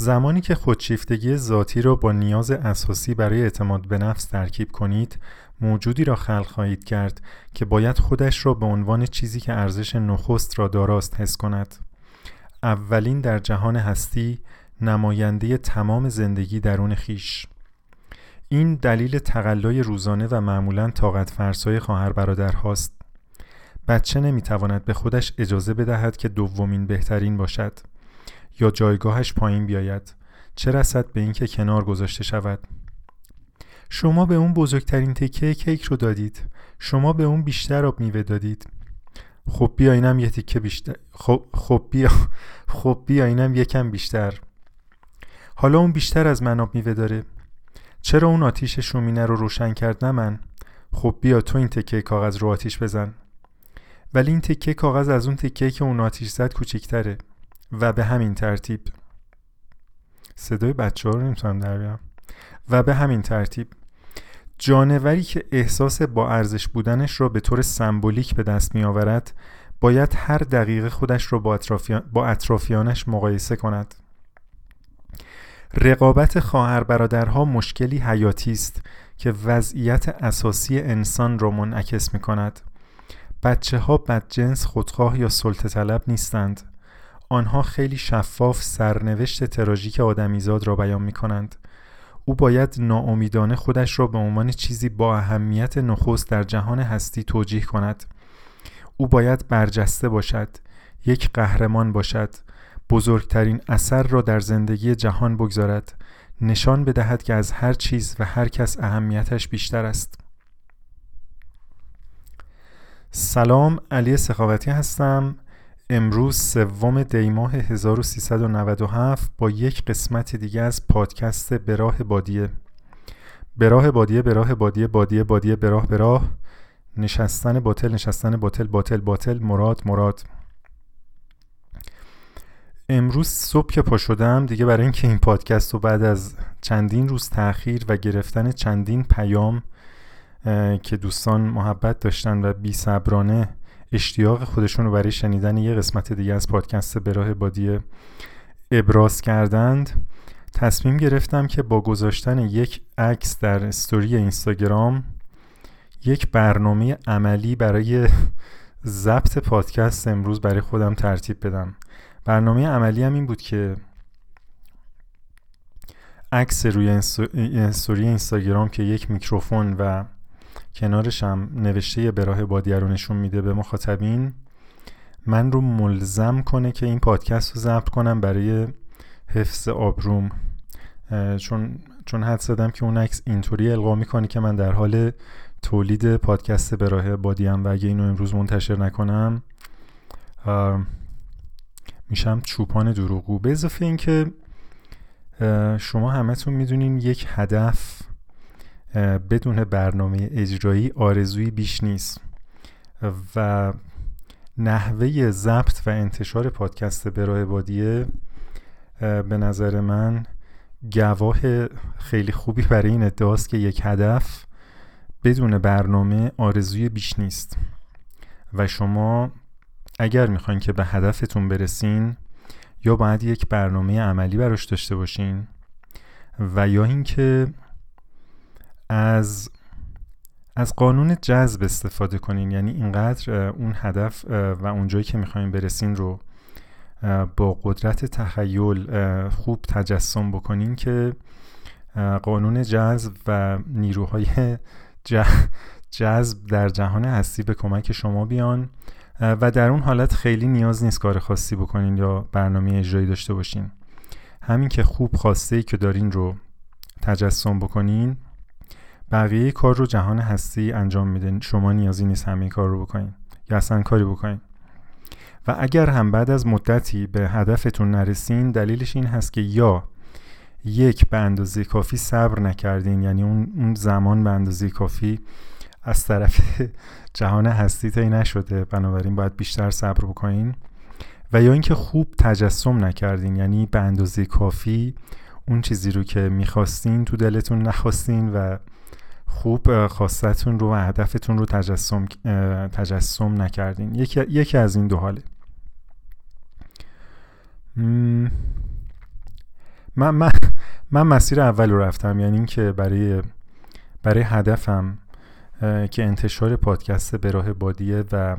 زمانی که خودشیفتگی ذاتی را با نیاز اساسی برای اعتماد به نفس ترکیب کنید موجودی را خلق خواهید کرد که باید خودش را به عنوان چیزی که ارزش نخست را داراست حس کند. اولین در جهان هستی نماینده تمام زندگی درون خیش. این دلیل تقلای روزانه و معمولا طاقت فرسای خواهر برادر هاست. بچه نمی‌تواند به خودش اجازه بدهد که دومین بهترین باشد. یا جایگاهش پایین بیاید. چه رسد به اینکه کنار گذاشته شود؟ شما به اون بزرگترین تکه کیک رو دادید. شما به اون بیشتر آب میوه دادید. خب بیا اینم یه تیکه بیشتر. خب خب بیا. خب بیا اینم یکم بیشتر. حالا اون بیشتر از من آب میوه داره. چرا اون آتیش شومینه رو روشن کرد نه من؟ خب بیا تو این تکه کاغذ رو آتیش بزن. ولی این تکه کاغذ از اون تکه که اون آتیش زد کوچیکتره. و به همین ترتیب صدای بچه ها رو نمی‌تونم در بیارم. و به همین ترتیب جانوری که احساس با ارزش بودنش را به طور سمبولیک به دست می آورد باید هر دقیقه خودش را با, اطرافیان با اطرافیانش مقایسه کند. رقابت خواهر برادرها مشکلی حیاتی است که وضعیت اساسی انسان را منعکس می کند بچه ها بدجنس خودخواه یا سلطه طلب نیستند. آنها خیلی شفاف سرنوشت تراژیک آدمیزاد را بیان می کنند او باید ناامیدانه خودش را به عنوان چیزی با اهمیت نخست در جهان هستی توجیه کند. او باید برجسته باشد یک قهرمان باشد بزرگترین اثر را در زندگی جهان بگذارد. نشان بدهد که از هر چیز و هر کس اهمیتش بیشتر است. سلام علی سخاوتی هستم. امروز سوم دیماه 1397 با یک قسمت دیگه از پادکست براه بادیه. براه بادیه براه بادیه بادیه بادیه براه براه. نشستن باطل نشستن باطل باطل باطل مراد مراد. امروز صبح که پا شدم دیگه برای اینکه این پادکست رو بعد از چندین روز تاخیر و گرفتن چندین پیام که دوستان محبت داشتن و بی صبرانه اشتیاق خودشون رو برای شنیدن یه قسمت دیگه از پادکست براه بادیه ابراز کردند. تصمیم گرفتم که با گذاشتن یک عکس در استوری اینستاگرام یک برنامه عملی برای ضبط پادکست امروز برای خودم ترتیب بدم. برنامه عملی هم این بود که عکس روی استوری اینستاگرام که یک میکروفون و کنارش هم نوشته براه بادیه رو نشون میده به مخاطبین. من رو ملزم کنه که این پادکست رو ضبط کنم برای حفظ آبروم. چون چون حد زدم که اون عکس اینطوری القا می‌کنه که من در حال تولید پادکست براه بادیم و اگه اینو امروز منتشر نکنم میشم چوپان دروغو به اضافه اینکه شما همتون می‌دونین یک هدف بدون برنامه اجرایی آرزویی بیش نیست. و نحوه ضبط و انتشار پادکست برای بادیه به نظر من گواه خیلی خوبی برای این ادعاست که یک هدف بدون برنامه آرزوی بیش نیست. و شما اگر می‌خواین که به هدفتون برسین یا باید یک برنامه عملی براش داشته باشین و یا اینکه از از قانون جذب استفاده کنین. یعنی اینقدر اون هدف و اونجایی که می‌خواین برسین رو با قدرت تخیل خوب تجسم بکنین که قانون جذب و نیروهای جذب در جهان هستی به کمک شما بیان و در اون حالت خیلی نیاز نیست کار خاصی بکنین یا برنامه اجرایی داشته باشین. همین که خوب خواسته ای که دارین رو تجسم بکنین بقیه کار رو جهان هستی انجام میده. شما نیازی نیست همه کار رو بکنین یا اصلا کاری بکنین. و اگر هم بعد از مدتی به هدفتون نرسین دلیلش این هست که یا یک به اندازه کافی صبر نکردین یعنی اون زمان به اندازه کافی از طرف جهان هستی تایی نشده بنابراین باید بیشتر صبر بکنین. و یا اینکه خوب تجسم نکردین یعنی به اندازه کافی اون چیزی رو که می‌خواستین تو دلتون نخواستین و خوب خواستتون رو و هدفتون رو تجسم, تجسم نکردین. یکی, یکی از این دو حاله. من, من, من مسیر اول رو رفتم یعنی اینکه برای برای هدفم که انتشار پادکست به راه بادیه و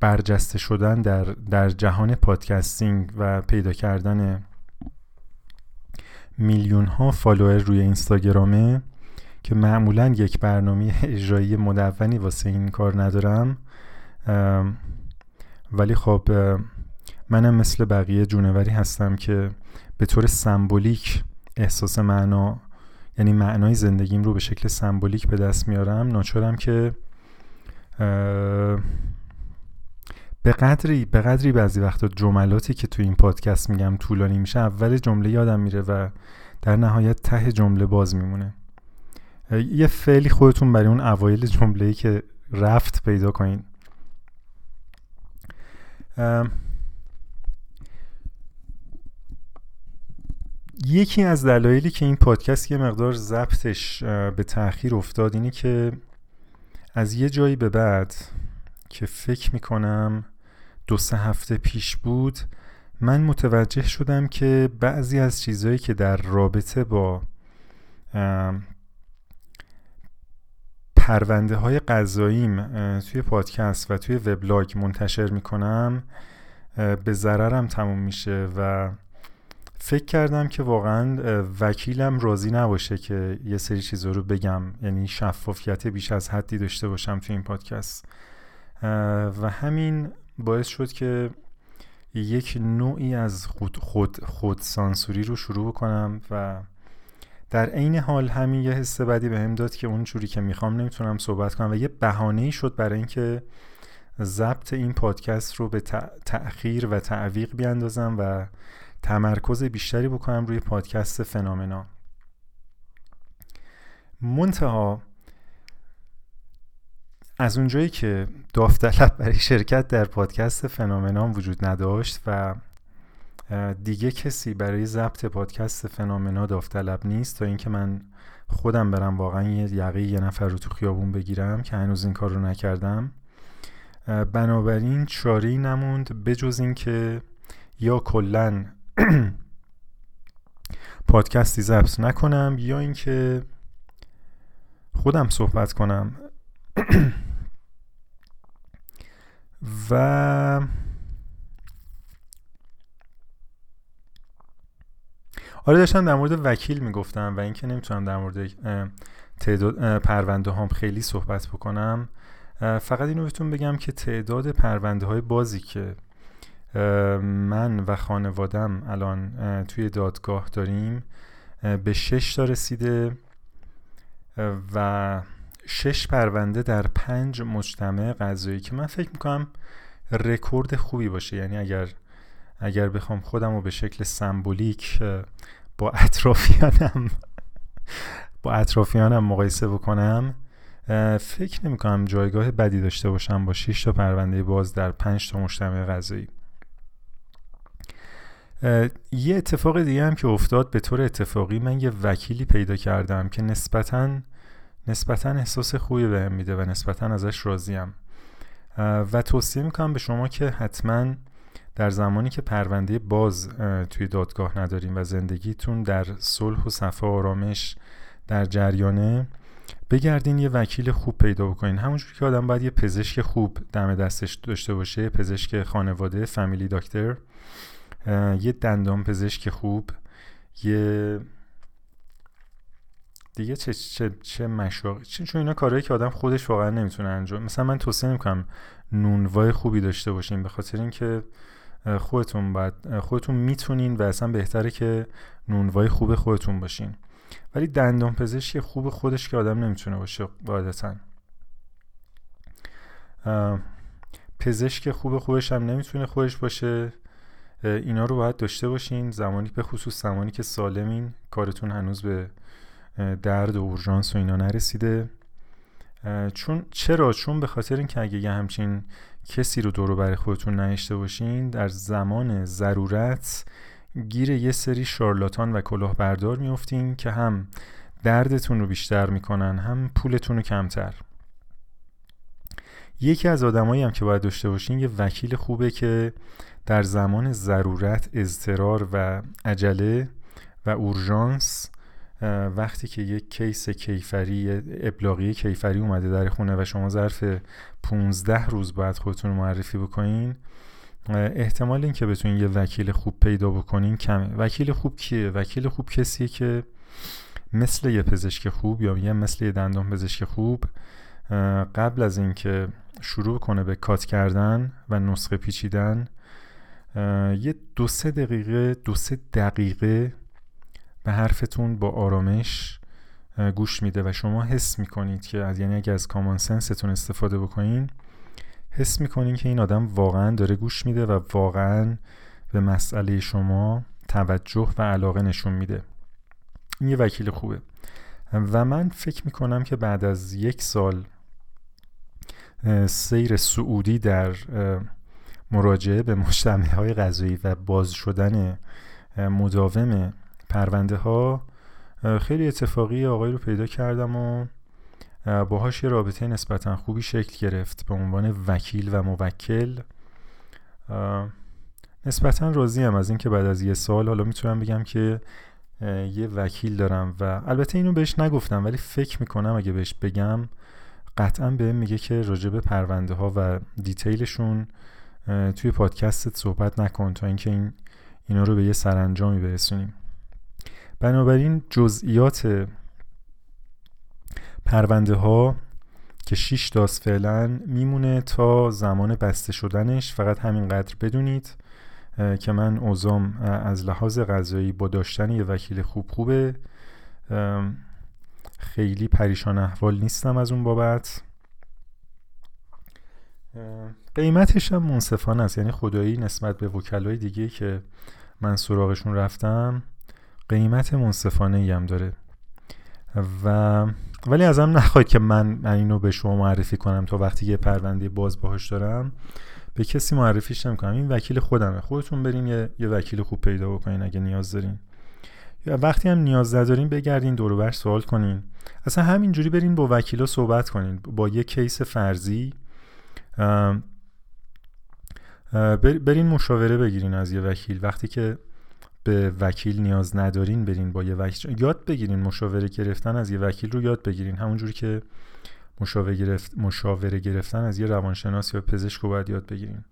برجسته شدن در, در جهان پادکستینگ و پیدا کردن میلیون ها فالوور روی اینستاگرامه که معمولا یک برنامه اجرایی مدونی واسه این کار ندارم. ولی خب منم مثل بقیه جونوری هستم که به طور سمبولیک احساس معنا یعنی معنای زندگیم رو به شکل سمبولیک به دست میارم. ناچارم که به قدری به قدری بعضی وقتا جملاتی که تو این پادکست میگم طولانی میشه اول جمله یادم میره و در نهایت ته جمله باز میمونه. یه فعلی خودتون برای اون اوایل جمله که رفت پیدا کنین. یکی از دلایلی که این پادکست یه مقدار ضبطش به تاخیر افتاد اینه که از یه جایی به بعد که فکر می‌کنم دو سه هفته پیش بود من متوجه شدم که بعضی از چیزهایی که در رابطه با پرونده های قضاییم توی پادکست و توی وبلاگ منتشر می‌کنم به ضررم تموم میشه و فکر کردم که واقعا وکیلم راضی نباشه که یه سری چیزا رو بگم. یعنی شفافیت بیش از حدی داشته باشم توی این پادکست. و همین باعث شد که یک نوعی از خود, خود, خود سانسوری رو شروع کنم و در عین حال همین یه حس بدی به هم داد که اون جوری که می‌خوام نمی‌تونم صحبت کنم و یه بهانه شد برای اینکه ضبط این پادکست رو به تأخیر و تعویق بیاندازم و تمرکز بیشتری بکنم روی پادکست فنامنا. منتها از اونجایی که داوطلب برای شرکت در پادکست فنامنام وجود نداشت و دیگه کسی برای ضبط پادکست فنامنا داوطلب نیست تا اینکه من خودم برم واقعا یه یقه یه نفر رو تو خیابون بگیرم که هنوز این کار رو نکردم. بنابراین چاری نموند بجز اینکه یا کلا پادکستی ضبط نکنم یا اینکه خودم صحبت کنم. و آره داشتم در مورد وکیل می‌گفتم و اینکه نمی‌تونم در مورد تعداد پرونده هم خیلی صحبت بکنم فقط اینو بهتون بگم که تعداد پرونده های بازی که من و خانوادم الان توی دادگاه داریم به شش تا رسیده و شش پرونده در پنج مجتمع قضایی که من فکر می‌کنم رکورد خوبی باشه. یعنی اگر اگر بخوام خودم رو به شکل سمبولیک با اطرافیانم. با اطرافیانم مقایسه بکنم فکر نمی کنم جایگاه بدی داشته باشم با 6 تا پرونده باز در 5 تا مجتمع غذایی. یه اتفاق دیگه هم که افتاد به طور اتفاقی من یه وکیلی پیدا کردم که نسبتا نسبتا احساس خوبی بهم میده و نسبتا ازش راضیم. و توصیه می‌کنم به شما که حتما در زمانی که پرونده باز توی دادگاه نداریم و زندگیتون در صلح و صفا آرامش در جریانه بگردین یه وکیل خوب پیدا بکنین. همونجور که آدم باید یه پزشک خوب دم دستش داشته باشه پزشک خانواده فامیلی داکتر یه دندان پزشک خوب یه دیگه چه چه چه مشاق چون اینا کارهایی که آدم خودش واقعا نمی‌تونه انجام مثلا من توصیه نمی‌کنم نونوای خوبی داشته باشین به خاطر اینکه خودتون بعد خودتون می‌تونین و اصلا بهتره که نونوای خوب خودتون باشین. ولی دندان پزشک خوب خودش که آدم نمی‌تونه باشه قاعدتا. پزشک خوب خودش هم نمی‌تونه خودش باشه. اینا رو باید داشته باشین. زمانی به خصوص زمانی که سالمین کارتون هنوز به درد و اورژانس و اینا نرسیده. چون چرا؟ چون به خاطر اینکه اگه یه همچین کسی رو دورو برای خودتون نهشته باشین در زمان ضرورت گیر یه سری شارلاتان و کلاهبردار میفتین که هم دردتون رو بیشتر می‌کنن هم پولتون رو کمتر. یکی از آدمایی هم که باید داشته باشین یه وکیل خوبه که در زمان ضرورت اضطرار و عجله و اورژانس وقتی که یک کیس کیفری ابلاغی کیفری اومده در خونه و شما ظرف 15 روز باید خودتون معرفی بکنین احتمال اینکه بتونین یه وکیل خوب پیدا بکنین کمه. وکیل خوب کیه؟ وکیل خوب کسیه که مثل یه پزشک خوب یا یه مثل یه دندان پزشک خوب قبل از اینکه شروع کنه به کات کردن و نسخه پیچیدن یه دو سه دقیقه دو سه دقیقه به حرفتون با آرامش گوش میده و شما حس می‌کنید که از یعنی اگه از کامان سنستون استفاده بکنین حس می‌کنین که این آدم واقعا داره گوش میده و واقعا به مسئله شما توجه و علاقه نشون میده. این یه وکیل خوبه. و من فکر می‌کنم که بعد از یک سال سیر سعودی در مراجعه به مجتمع های غذایی و باز شدن مداوم پرونده ها خیلی اتفاقی آقای رو پیدا کردم و باهاش یه رابطه نسبتا خوبی شکل گرفت به عنوان وکیل و موکل. نسبتا راضی هم از اینکه بعد از یه سال حالا می‌تونم بگم که یه وکیل دارم و البته اینو بهش نگفتم ولی فکر می‌کنم اگه بهش بگم قطعا بهم میگه که راجع به پرونده ها و دیتیلشون توی پادکستت صحبت نکن تا اینکه این اینا رو به یه سرانجامی برسونیم. بنابراین جزئیات پرونده ها که 6 داست فعلا میمونه تا زمان بسته شدنش. فقط همینقدر بدونید که من اوزام از لحاظ غذایی با داشتن یه وکیل خوب خوبه. خیلی پریشان احوال نیستم از اون بابت. قیمتش هم منصفانه است. یعنی خدایی نسبت به وکلای دیگه که من سراغشون رفتم قیمت منصفانه ای هم داره. و ولی ازم نخواهید که من اینو به شما معرفی کنم تا وقتی یه پرونده باز باهاش دارم. به کسی معرفیش نمی‌کنم. این وکیل خودمه. خودتون برین یه, یه وکیل خوب پیدا بکنین اگه نیاز دارین. یا وقتی هم نیاز ندارین بگردین دور سوال کنین. اصلا همینجوری برین با وکیلا صحبت کنین. با یه کیس فرضی برین مشاوره بگیرین از یه وکیل. وقتی که به وکیل نیاز ندارین برین با یه وکیل. یاد بگیرین مشاوره گرفتن از یه وکیل رو یاد بگیرین. همونجوری که مشاوره, گرفت، مشاوره گرفتن از یه روانشناس یا پزشک رو باید یاد بگیرین.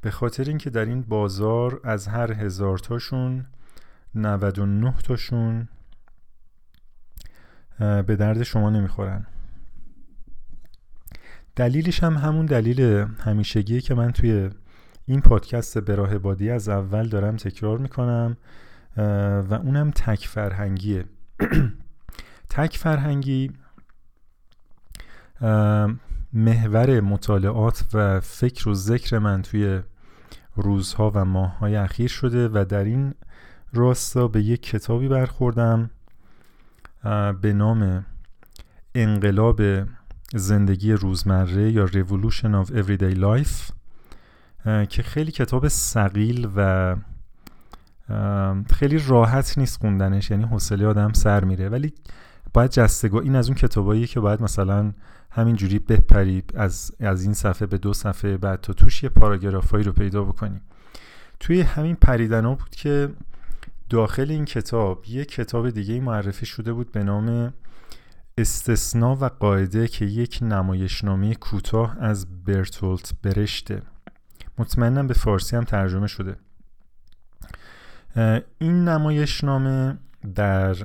به خاطر اینکه در این بازار از هر هزار تاشون 99 تاشون به درد شما نمی‌خورن. دلیلش هم همون دلیل همیشگیه که من توی این پادکست براه بادی از اول دارم تکرار می‌کنم و اونم تک فرهنگیه. تک فرهنگی محور مطالعات و فکر و ذکر من توی روزها و ماههای اخیر شده و در این راستا به یک کتابی برخوردم به نام انقلاب زندگی روزمره یا Revolution of Everyday Life. که خیلی کتاب سقیل و خیلی راحت نیست خوندنش یعنی حوصله آدم سر میره. ولی باید جستگاه این از اون کتابایی که باید مثلا همینجوری بپری از, از این صفحه به دو صفحه بعد تا توش یه پاراگرافایی رو پیدا بکنی. توی همین پریدن ها بود که داخل این کتاب یه کتاب دیگه معرفی شده بود به نام استثنا و قاعده که یک نمایشنامه کوتاه از برتولت برشته. مطمئنم به فارسی هم ترجمه شده. این نمایشنامه در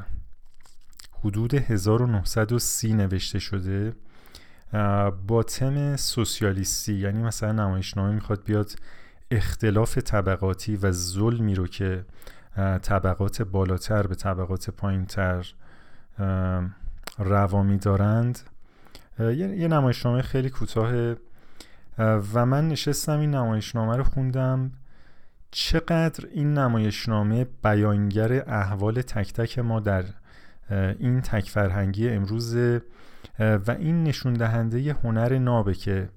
حدود 1930 نوشته شده با تم سوسیالیستی. یعنی مثلا نمایشنامه می‌خواد بیاد اختلاف طبقاتی و ظلمی رو که طبقات بالاتر به طبقات پایینتر روامی دارند یه نمایشنامه خیلی کوتاه و من نشستم این نمایشنامه رو خوندم. چقدر این نمایشنامه بیانگر احوال تک تک ما در این تک فرهنگی امروز و این نشون دهنده هنر نابه که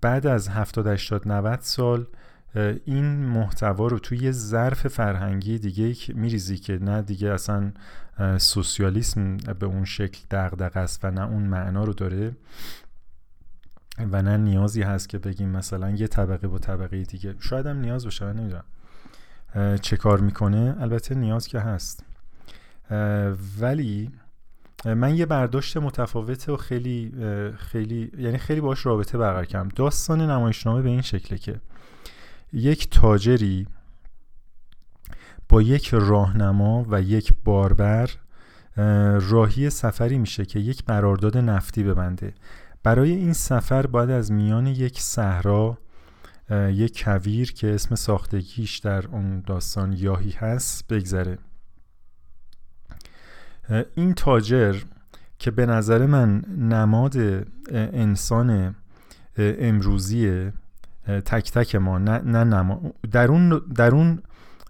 بعد از 70 80 90 سال این محتوا رو توی یه ظرف فرهنگی دیگه میریزی که نه دیگه اصلا سوسیالیسم به اون شکل دغدغه است و نه اون معنا رو داره. و نه نیازی هست که بگیم مثلا یه طبقه با طبقه دیگه. شاید هم نیاز باشه من نمی‌دونم. چه کار می‌کنه؟ البته نیاز که هست. ولی من یه برداشت متفاوت و خیلی خیلی یعنی خیلی باش رابطه برقرار کردم. داستان نمایشنامه به این شکله که یک تاجری با یک راهنما و یک باربر راهی سفری میشه که یک قرارداد نفتی ببنده. برای این سفر باید از میان یک صحرا یک کویر که اسم ساختگیش در اون داستان یاهی هست بگذره. این تاجر که به نظر من نماد انسان امروزی تک تک ما نه, نه در اون, در اون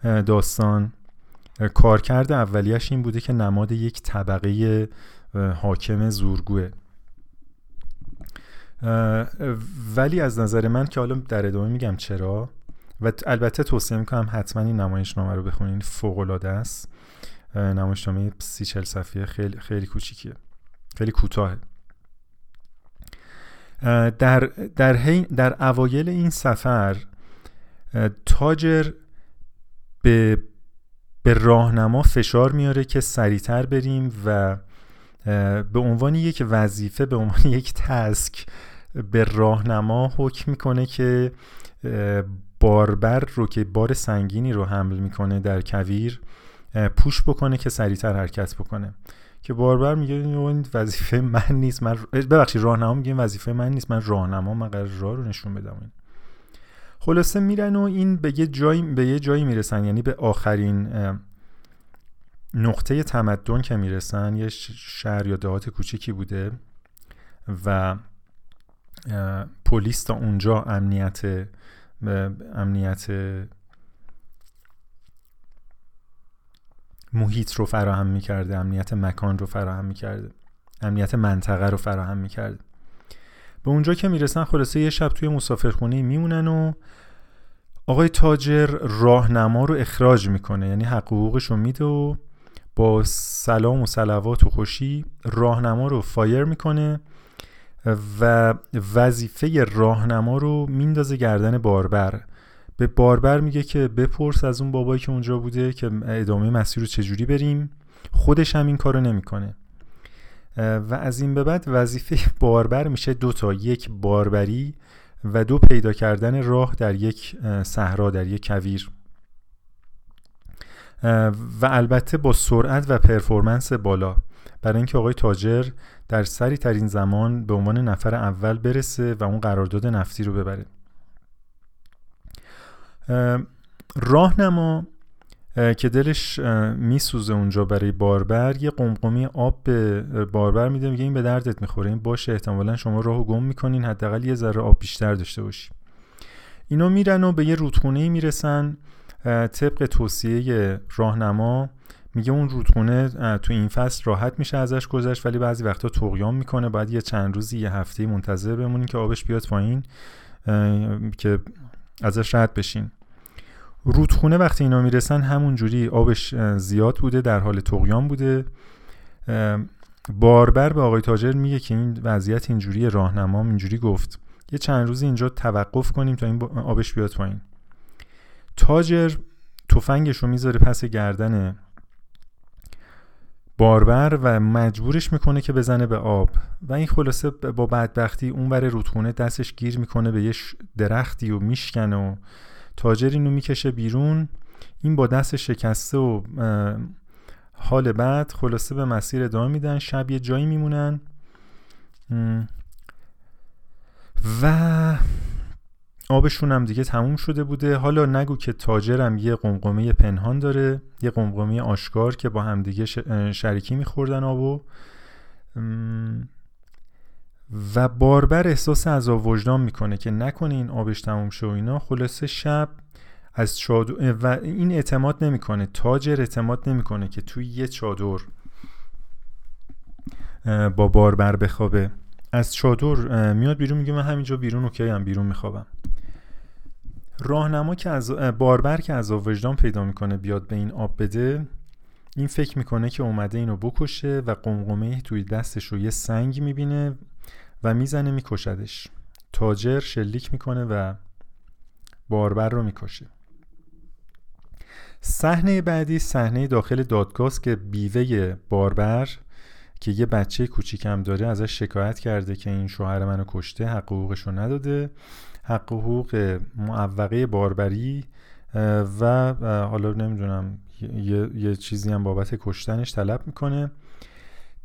داستان کارکرد اولیش این بوده که نماد یک طبقه حاکم زورگوه. ولی از نظر من که حالا در ادامه میگم چرا و البته توصیه می‌کنم حتما این نمایشنامه رو بخونین. فوق العاده است نمایشنامه سی چل صفحه خیلی خیلی کوچیکیه. خیلی کوتاهه. در در در اوایل این سفر تاجر به به راهنما فشار میاره که سریعتر بریم و به عنوان یک وظیفه به عنوان یک تسک به راهنما حکم می‌کنه که باربر رو که بار سنگینی رو حمل می‌کنه در کویر پوش بکنه که سریعتر حرکت بکنه. که باربر میگه این وظیفه من نیست من ببخشید راهنما میگه وظیفه من نیست من راهنما من قرار راه رو نشون بدم. خلاصه میرن و این به یه جایی به یه جایی می‌رسن. یعنی به آخرین نقطه تمدن که می‌رسن یه شهر یا دهات کوچیکی بوده و پلیس تا اونجا امنیت امنیت محیط رو فراهم می‌کرده امنیت مکان رو فراهم می‌کرده امنیت منطقه رو فراهم می‌کرده. به اونجا که می‌رسن خلاصه یه شب توی مسافرخونه میمونن و آقای تاجر راهنما رو اخراج می‌کنه یعنی حقوقش رو میده و با سلام و سلوات و خوشی راهنما رو فایر می‌کنه. و وظیفه راهنما رو میندازه گردن باربر. به باربر میگه که بپرس از اون بابایی که اونجا بوده که ادامه مسیر رو چجوری بریم. خودش هم این کارو نمی‌کنه. و از این به بعد وظیفه باربر میشه دوتا یک باربری و دو پیدا کردن راه در یک صحرا در یک کویر. و البته با سرعت و پرفورمنس بالا. برای اینکه آقای تاجر در سری ترین زمان به عنوان نفر اول برسه و اون قرارداد نفتی رو ببره. راهنما که دلش میسوزه اونجا برای باربر یه قمقمی آب به باربر میده میگه این به دردت می‌خوره این باشه احتمالا شما راهو گم می‌کنین حداقل یه ذره آب بیشتر داشته باشی. اینا میرن و به یه رودخونه می‌رسن طبق توصیه راهنما میگه اون رودخونه تو این فصل راحت میشه ازش گذشت ولی بعضی وقتا تقیام می‌کنه. باید یه چند روزی یه هفته منتظر بمونین که آبش بیاد پایین که ازش رد بشین. رودخونه وقتی اینا می‌رسن همون جوری آبش زیاد بوده در حال تقیام بوده. باربر به آقای تاجر میگه که این وضعیت اینجوری راهنمام اینجوری گفت. یه چند روزی اینجا توقف کنیم تا این آبش بیاد پایین. تاجر تفنگش رو می‌ذاره پس گردن باربر و مجبورش می‌کنه که بزنه به آب. و این خلاصه با بدبختی اون بر رودخونه دستش گیر می‌کنه به یه درختی و میشکنه و تاجر اینو می‌کشه بیرون. این با دست شکسته و حال بعد خلاصه به مسیر ادامه میدن. شب یه جایی میمونن. و آبشون هم دیگه تموم شده بوده. حالا نگو که تاجرم یه قمقمه پنهان داره یه قمقمه آشکار که با همدیگه شریکی میخوردن آبو. و باربر احساس عذاب وجدان می‌کنه که نکنه این آبش تموم شه و اینا. خلاصه شب از چادر و این اعتماد نمی‌کنه. تاجر اعتماد نمی‌کنه که توی یه چادر با باربر بخوابه. از چادر میاد بیرون میگه من همینجا بیرون اوکی هم بیرون میخوابم. راهنما که از باربر که از وجدان پیدا می‌کنه بیاد به این آب بده این فکر می‌کنه که اومده اینو بکشه و قمقمه توی دستش رو یه سنگ می‌بینه و می‌زنه میکشدش. تاجر شلیک می‌کنه و باربر رو می‌کشه. صحنه بعدی صحنه داخل دادگاه که بیوه باربر که یه بچه کوچیکم داره ازش شکایت کرده که این شوهر منو کشته حق حقوقش رو نداده. حق حقوق معوقه باربری و حالا نمی‌دونم یه،, یه چیزی هم بابت کشتنش طلب می‌کنه.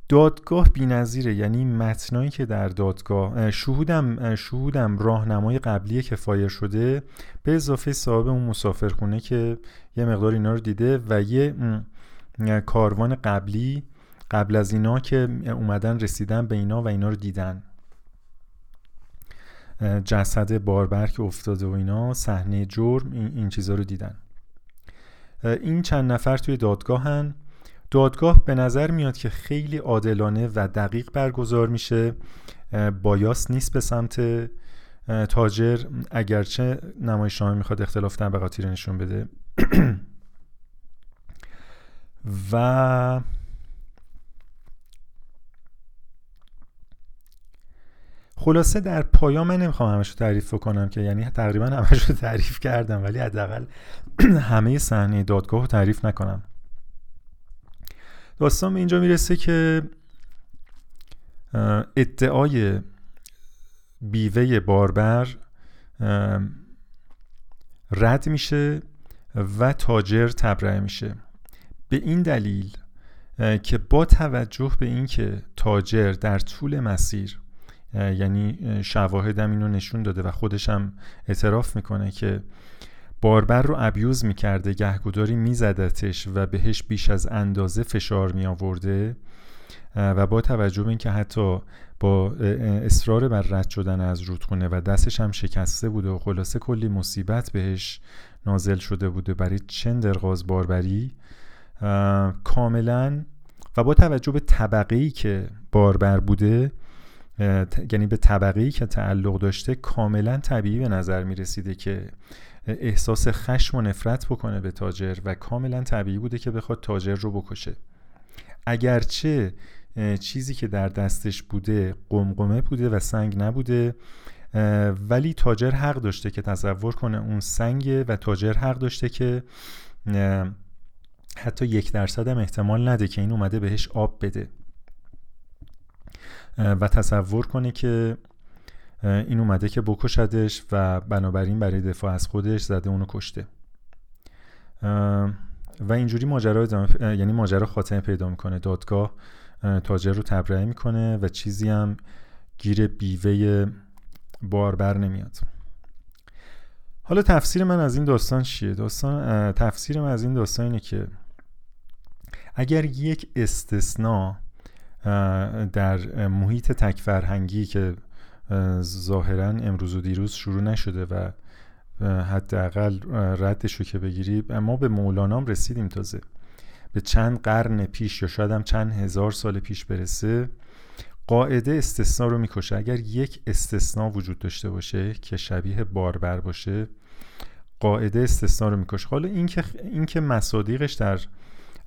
دادگاه نظیره یعنی متنایی که در دادگاه شهودم شهودم راهنمای قبلی که فایر شده به اضافه صاحب اون مسافرخونه که یه مقدار اینا رو دیده و یه کاروان قبلی قبل از اینا که اومدن رسیدن به اینا و اینا رو دیدن. جسد باربر که افتاده و اینا صحنه جرم این, چیزا رو دیدن. این چند نفر توی دادگاهن. دادگاه به نظر میاد که خیلی عادلانه و دقیق برگزار میشه. بایاس نیست به سمت تاجر. اگرچه نمایشنامه می‌خواد اختلاف طبقاتی رو نشون بده. و خلاصه در پایان من نمی‌خوام همش رو تعریف کنم که یعنی تقریبا همش رو تعریف کردم ولی حداقل همه صحنه دادگاه رو تعریف نکنم. داستان به اینجا می‌رسه که ادعای بیوه باربر رد میشه و تاجر تبرئه میشه. به این دلیل که با توجه به اینکه تاجر در طول مسیر یعنی شواهدم اینو نشون داده و خودشم اعتراف می‌کنه که باربر رو ابیوز می‌کرده گهگوداری میزدتش و بهش بیش از اندازه فشار می آورده و با توجه به اینکه حتی با اصرار بر رد شدن از رودخونه و دستش هم شکسته بوده و خلاصه کلی مصیبت بهش نازل شده بوده برای چند درغاز باربری کاملا و با توجه به طبقه ای که باربر بوده یعنی به طبقه که تعلق داشته کاملا طبیعی به نظر می رسیده که احساس خشم و نفرت بکنه به تاجر و کاملا طبیعی بوده که بخواد تاجر رو بکشه. اگرچه چیزی که در دستش بوده قمقمه بوده و سنگ نبوده ولی تاجر حق داشته که تصور کنه اون سنگه و تاجر حق داشته که حتی یک درصد هم احتمال نده که این اومده بهش آب بده. و تصور کنه که این اومده که بکشدش و بنابراین برای دفاع از خودش زده اونو کشته. و اینجوری ماجرا یعنی ماجرا خاتمه پیدا می‌کنه. دادگاه تاجر رو تبرئه می‌کنه و چیزی هم گیر بیوه باربر نمیاد. حالا تفسیر من از این داستان چیه؟ داستان تفسیر من از این داستان اینه که اگر یک استثناء در محیط تک فرهنگی که ظاهرا امروز و دیروز شروع نشده و حداقل ردش رو که بگیری ما به مولانام رسیدیم تازه. به چند قرن پیش یا شاید هم چند هزار سال پیش برسه قاعده استثنا رو می‌کشه. اگر یک استثنا وجود داشته باشه که شبیه باربر باشه قاعده استثنا رو می‌کشه. حالا اینکه اینکه مصادیقش در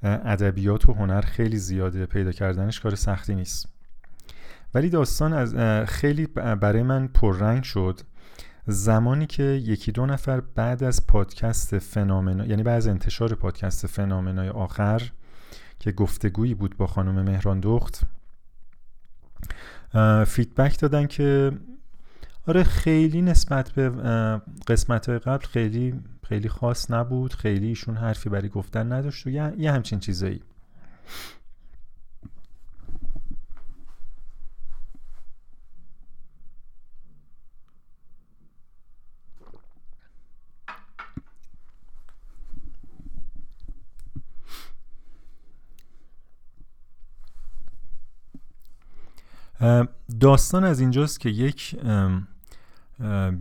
ادبیات و هنر خیلی زیاده. پیدا کردنش کار سختی نیست. ولی داستان از خیلی برای من پررنگ شد. زمانی که یکی دو نفر بعد از پادکست فنامنا یعنی بعد از انتشار پادکست فنامنای آخر که گفتگویی بود با خانم مهران دخت فیدبک دادن که آره خیلی نسبت به قسمت قبل خیلی خیلی خاص نبود خیلی ایشون حرفی برای گفتن نداشت و یه همچین چیزایی. داستان از اینجاست که یک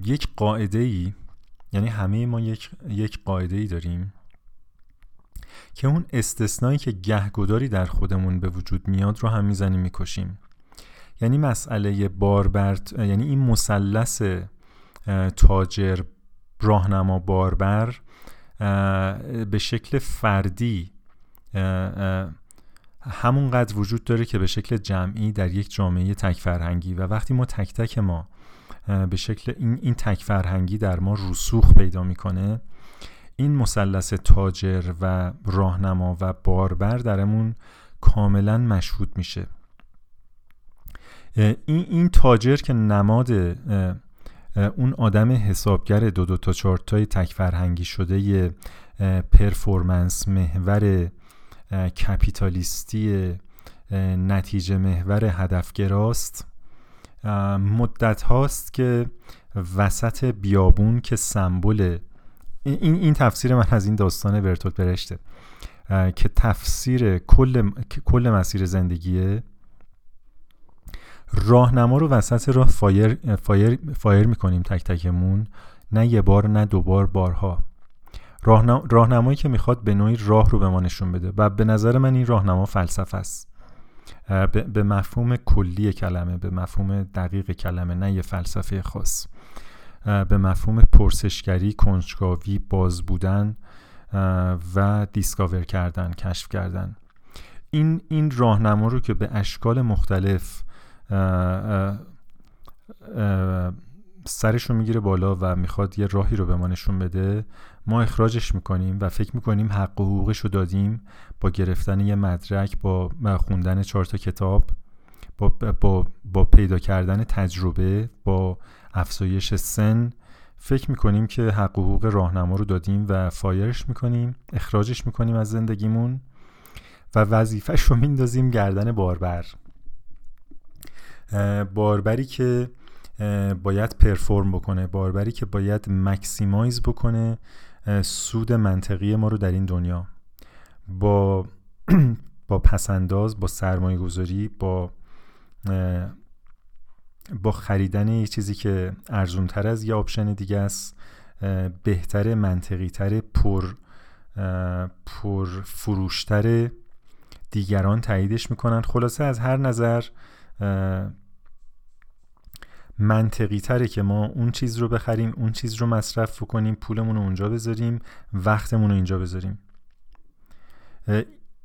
یک قاعده ای یعنی همه ما یک, یک قاعده ای داریم که اون استثنایی که گهگداری در خودمون به وجود میاد رو هم می‌زنیم می‌کشیم. یعنی مسئله باربرت یعنی این مثلث تاجر راهنما باربر به شکل فردی همونقدر وجود داره که به شکل جمعی در یک جامعه تک فرهنگی و وقتی ما تک تک ما به شکل این, این تک فرهنگی در ما رسوخ پیدا می‌کنه. این مثلث تاجر و راهنما و باربر درمون کاملا مشهود میشه. این, این تاجر که نماد اون آدم حسابگر دو دو تا چهار تای تک فرهنگی شده performance محور کپیتالیستی نتیجه محور هدفگراست. مدت هاست که وسط بیابون که سمبل این, این تفسیر من از این داستان برتولت برشته. که تفسیر کل, کل مسیر زندگیه راهنما رو وسط راه fire, fire, fire می‌کنیم تک تکمون نه یه بار نه دوبار بارها. راهنمایی که می‌خواد به نوعی راه رو به ما نشون بده و به نظر من این راهنما فلسفه است. به مفهوم کلی کلمه به مفهوم دقیق کلمه نه یه فلسفه خاص. به مفهوم پرسشگری کنجکاوی باز بودن و دیسکاور کردن کشف کردن. این این راهنما رو که به اشکال مختلف سرش رو می‌گیره بالا و می‌خواد یه راهی رو به ما نشون بده ما اخراجش می‌کنیم و فکر می‌کنیم حق و حقوقش رو دادیم با گرفتن یه مدرک با خوندن چهار تا کتاب با, با, با پیدا کردن تجربه با افزایش سن. فکر می‌کنیم که حق و حقوق راهنما رو دادیم و فایرش می‌کنیم اخراجش می‌کنیم از زندگیمون و وظیفهش رو میندازیم گردن باربر. باربری که باید perform بکنه باربری که باید maximize بکنه سود منطقی ما رو در این دنیا. با با پس‌انداز با سرمایه گذاری با با خریدن یه چیزی که ارزون تر از یه option دیگه است بهتر منطقی تر پر پر فروشتر دیگران تاییدش می‌کنن. خلاصه از هر نظر منطقی تره که ما اون چیز رو بخریم اون چیز رو مصرف کنیم پولمون رو اونجا بذاریم وقتمون رو اینجا بذاریم.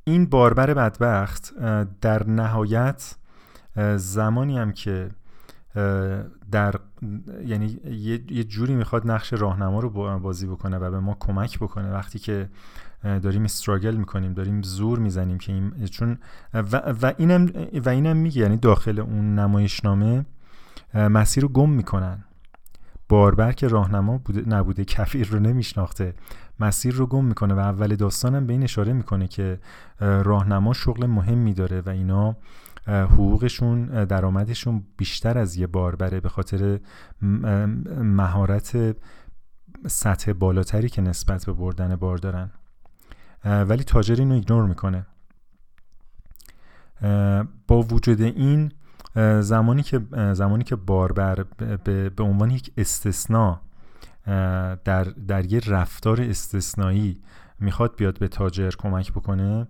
این باربر بدبخت در نهایت زمانی هم که در یعنی یه جوری می‌خواد نقش راهنما رو بازی بکنه و به ما کمک بکنه. وقتی که داریم استراگل می‌کنیم داریم زور می‌زنیم که این چون و, و اینم و اینم میگه یعنی داخل اون نمایشنامه مسیر رو گم می‌کنن. باربر که راهنما بوده نبوده کفیر رو نمیشناخته. مسیر رو گم می‌کنه و اول داستانم به این اشاره می‌کنه که راهنما شغل مهمی داره و اینا حقوقشون درآمدشون بیشتر از یه باربره به خاطر مهارت سطح بالاتری که نسبت به بردن بار دارن. ولی تاجر اینو ایگنور می‌کنه. با وجود این زمانی که زمانی که باربر به, عنوان یک استثنا در, در یه رفتار استثنایی می‌خواد بیاد به تاجر کمک بکنه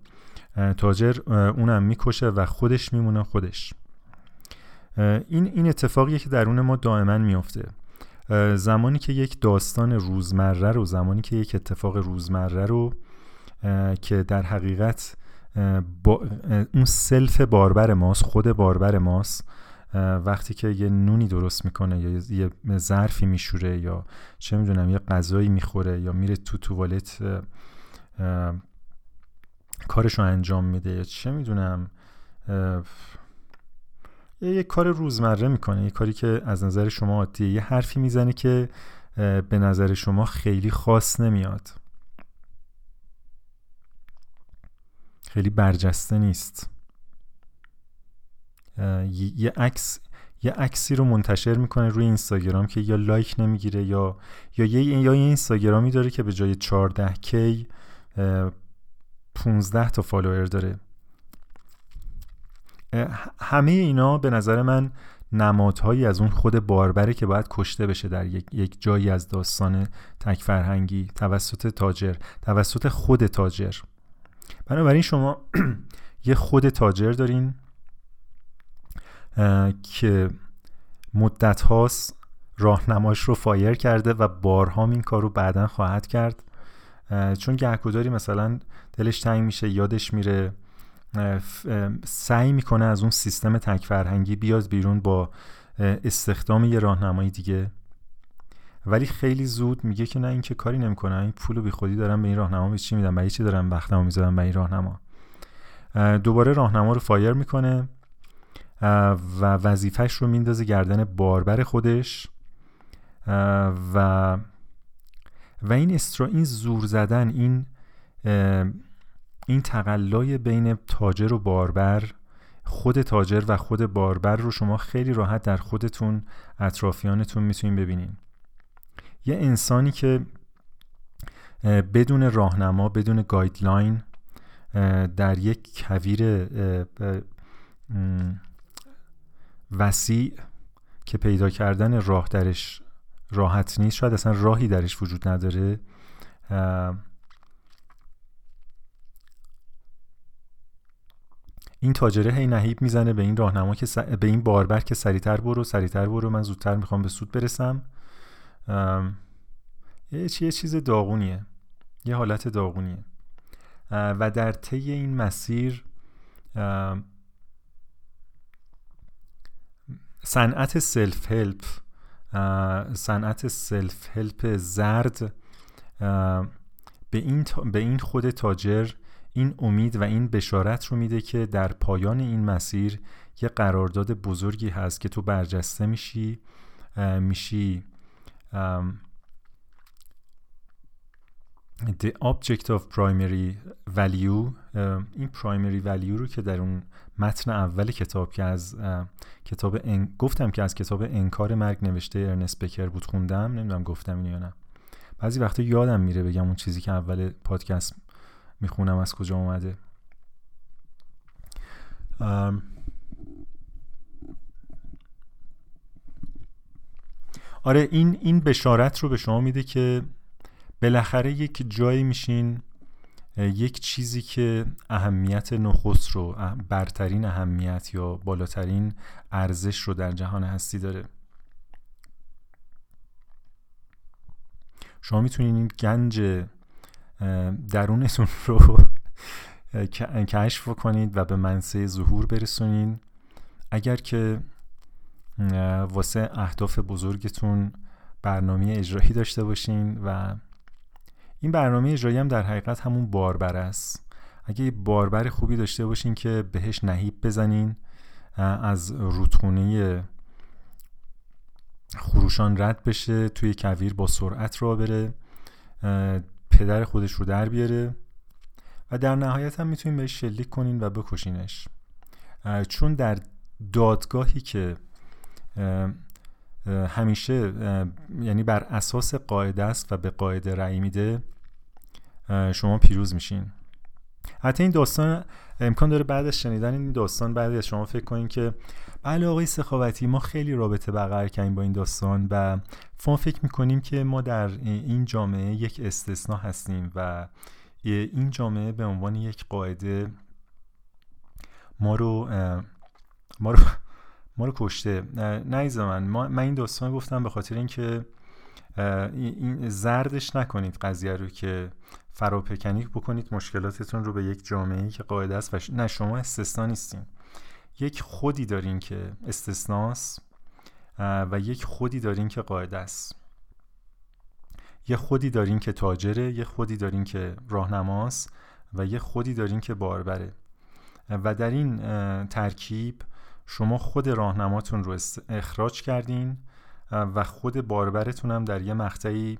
تاجر اونم می‌کشه و خودش میمونه خودش. این این اتفاقیه که درون ما دائما میفته زمانی که یک داستان روزمره رو زمانی که یک اتفاق روزمره رو که در حقیقت با اون سلف باربر ماست خود باربر ماست. وقتی که یه نونی درست می‌کنه یا یه ظرفی میشوره یا چه می‌دونم یه غذایی می‌خوره یا میره تو توالت کارش رو انجام میده یا چه می‌دونم یه کار روزمره می‌کنه یه کاری که از نظر شما عادیه. یه حرفی می‌زنه که به نظر شما خیلی خاص نمیاد. خیلی برجسته نیست. یه عکس یه عکسی رو منتشر می‌کنه روی اینستاگرام که یا لایک نمی‌گیره یا یا یه یا یه اینستاگرامی داره که به جای 14 کی 15 تا فالوور داره. همه اینا به نظر من نمادهایی از اون خود باربره که باید کشته بشه در یک, یک جایی از داستان تک فرهنگی توسط تاجر توسط خود تاجر. بنابراین شما یه خود تاجر دارین که مدت هاست راهنماش رو فایر کرده و بارها این کار رو بعدا خواهد کرد. چون گهگداری مثلا دلش تنگ میشه یادش میره سعی می‌کنه از اون سیستم تک فرهنگی بیاد بیرون با استخدام یه راهنمایی دیگه. ولی خیلی زود میگه که نه این که کاری نمی‌کنه. این پول بی خودی دارم به این راهنما به چی میدم؟ برای چی دارم وقتمو می‌ذارم به این راهنما؟ دوباره راهنما رو فایر می‌کنه و وظیفش رو میندازه گردن باربر خودش. و و این استرا این زور زدن این این تقلای بین تاجر و باربر خود تاجر و خود باربر رو شما خیلی راحت در خودتون اطرافیانتون می‌تونین ببینین. یه انسانی که بدون راهنما بدون گایدلاین در یک کویر وسیع که پیدا کردن راه درش راحت نیست شاید اصلا راهی درش وجود نداره این تاجره هی نهیب می‌زنه به این راهنما که به این باربر که سریعتر برو سریعتر برو من زودتر می‌خوام به سود برسم. یه چیز داغونیه. یه حالت داغونیه. و در طی این مسیر صنعت self help صنعت self help زرد به این, به این خود تاجر این امید و این بشارت رو میده که در پایان این مسیر یه قرارداد بزرگی هست که تو برجسته میشی میشی the object of primary value این primary value رو که در اون متن اول کتاب که از کتاب گفتم که از کتاب انکار مرگ نوشته ارنست بکر بود خوندم نمی‌دونم گفتم اینو یا نه. بعضی وقتا یادم میره بگم اون چیزی که اول پادکست می‌خونم از کجا اومده. آره این این بشارت رو به شما میده که بالاخره یک جایی میشین یک چیزی که اهمیت نخست رو برترین اهمیت یا بالاترین ارزش رو در جهان هستی داره. شما می‌تونین این گنج درونتون رو کشف کنید و به منصه ظهور برسونید اگر که واسه اهداف بزرگتون برنامه اجرایی داشته باشین و این برنامه اجرایی هم در حقیقت همون باربر است. اگه باربر خوبی داشته باشین که بهش نهیب بزنین از رودخونه خروشان رد بشه توی کویر با سرعت را بره پدر خودش رو در بیاره و در نهایت هم می‌تونین بهش شلیک کنین و بکشینش. چون در دادگاهی که همیشه یعنی بر اساس قاعده است و به قاعده رأی میده شما پیروز میشین. حتی این داستان امکان داره بعد از شنیدن این داستان بعد از شما فکر کنین که بله آقای سخاوتی ما خیلی رابطه برقرار کردیم با این داستان و ما فکر می‌کنیم که ما در این جامعه یک استثنا هستیم و این جامعه به عنوان یک قاعده ما رو ما رو ما رو کشته نه من من این داستان گفتم به خاطر اینکه این زردش نکنید قضیه رو که فراپکنی بکنید مشکلاتتون رو به یک جامعه که قاعده است و نه شما استثنا نیستین. یک خودی دارین که استثناست و یک خودی دارین که قاعده است. یه خودی دارین که تاجره یه خودی دارین که راهنماست و یه خودی دارین که باربره. و در این ترکیب شما خود راهنماتون رو اخراج کردین و خود باربرتون هم در یه مقطعی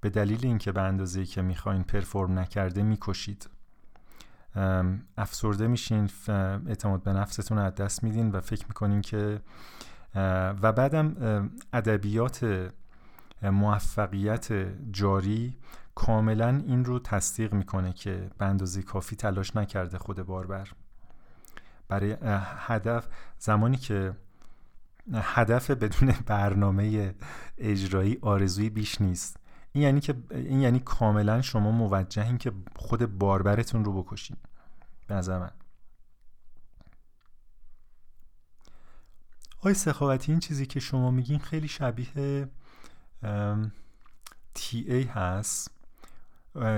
به دلیل اینکه به اندازه که می‌خواین پرفورم نکرده می‌کشید. افسرده میشین اعتماد به نفستون از دست میدین و فکر می‌کنین که و بعدم ادبیات موفقیت جاری کاملا این رو تصدیق می‌کنه که به اندازه کافی تلاش نکرده خود باربر. برای هدف زمانی که هدف بدون برنامه اجرایی آرزوی بیش نیست. این یعنی که این یعنی کاملا شما موجهین که خود باربرتون رو بکشین. به نظر من. آی سخاوتی این چیزی که شما میگین خیلی شبیه تی ای هست.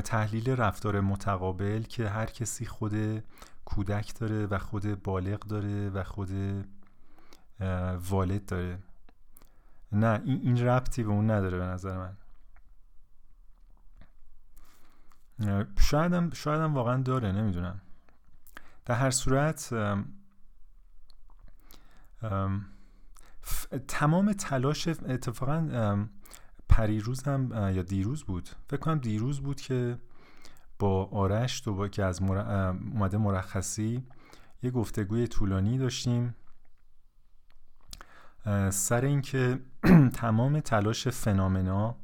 تحلیل رفتار متقابل که هر کسی خود کودک داره و خود بالغ داره و خود والد داره. نه این, این ربطی به اون نداره به نظر من. شایدم شایدم واقعا داره نمی‌دونم. در هر صورت تمام تلاش اتفاقا پریروز هم یا دیروز بود. فکر کنم دیروز بود که با آرش با که از اومده مرخصی یه گفتگوی طولانی داشتیم. سر اینکه تمام تلاش فنامنا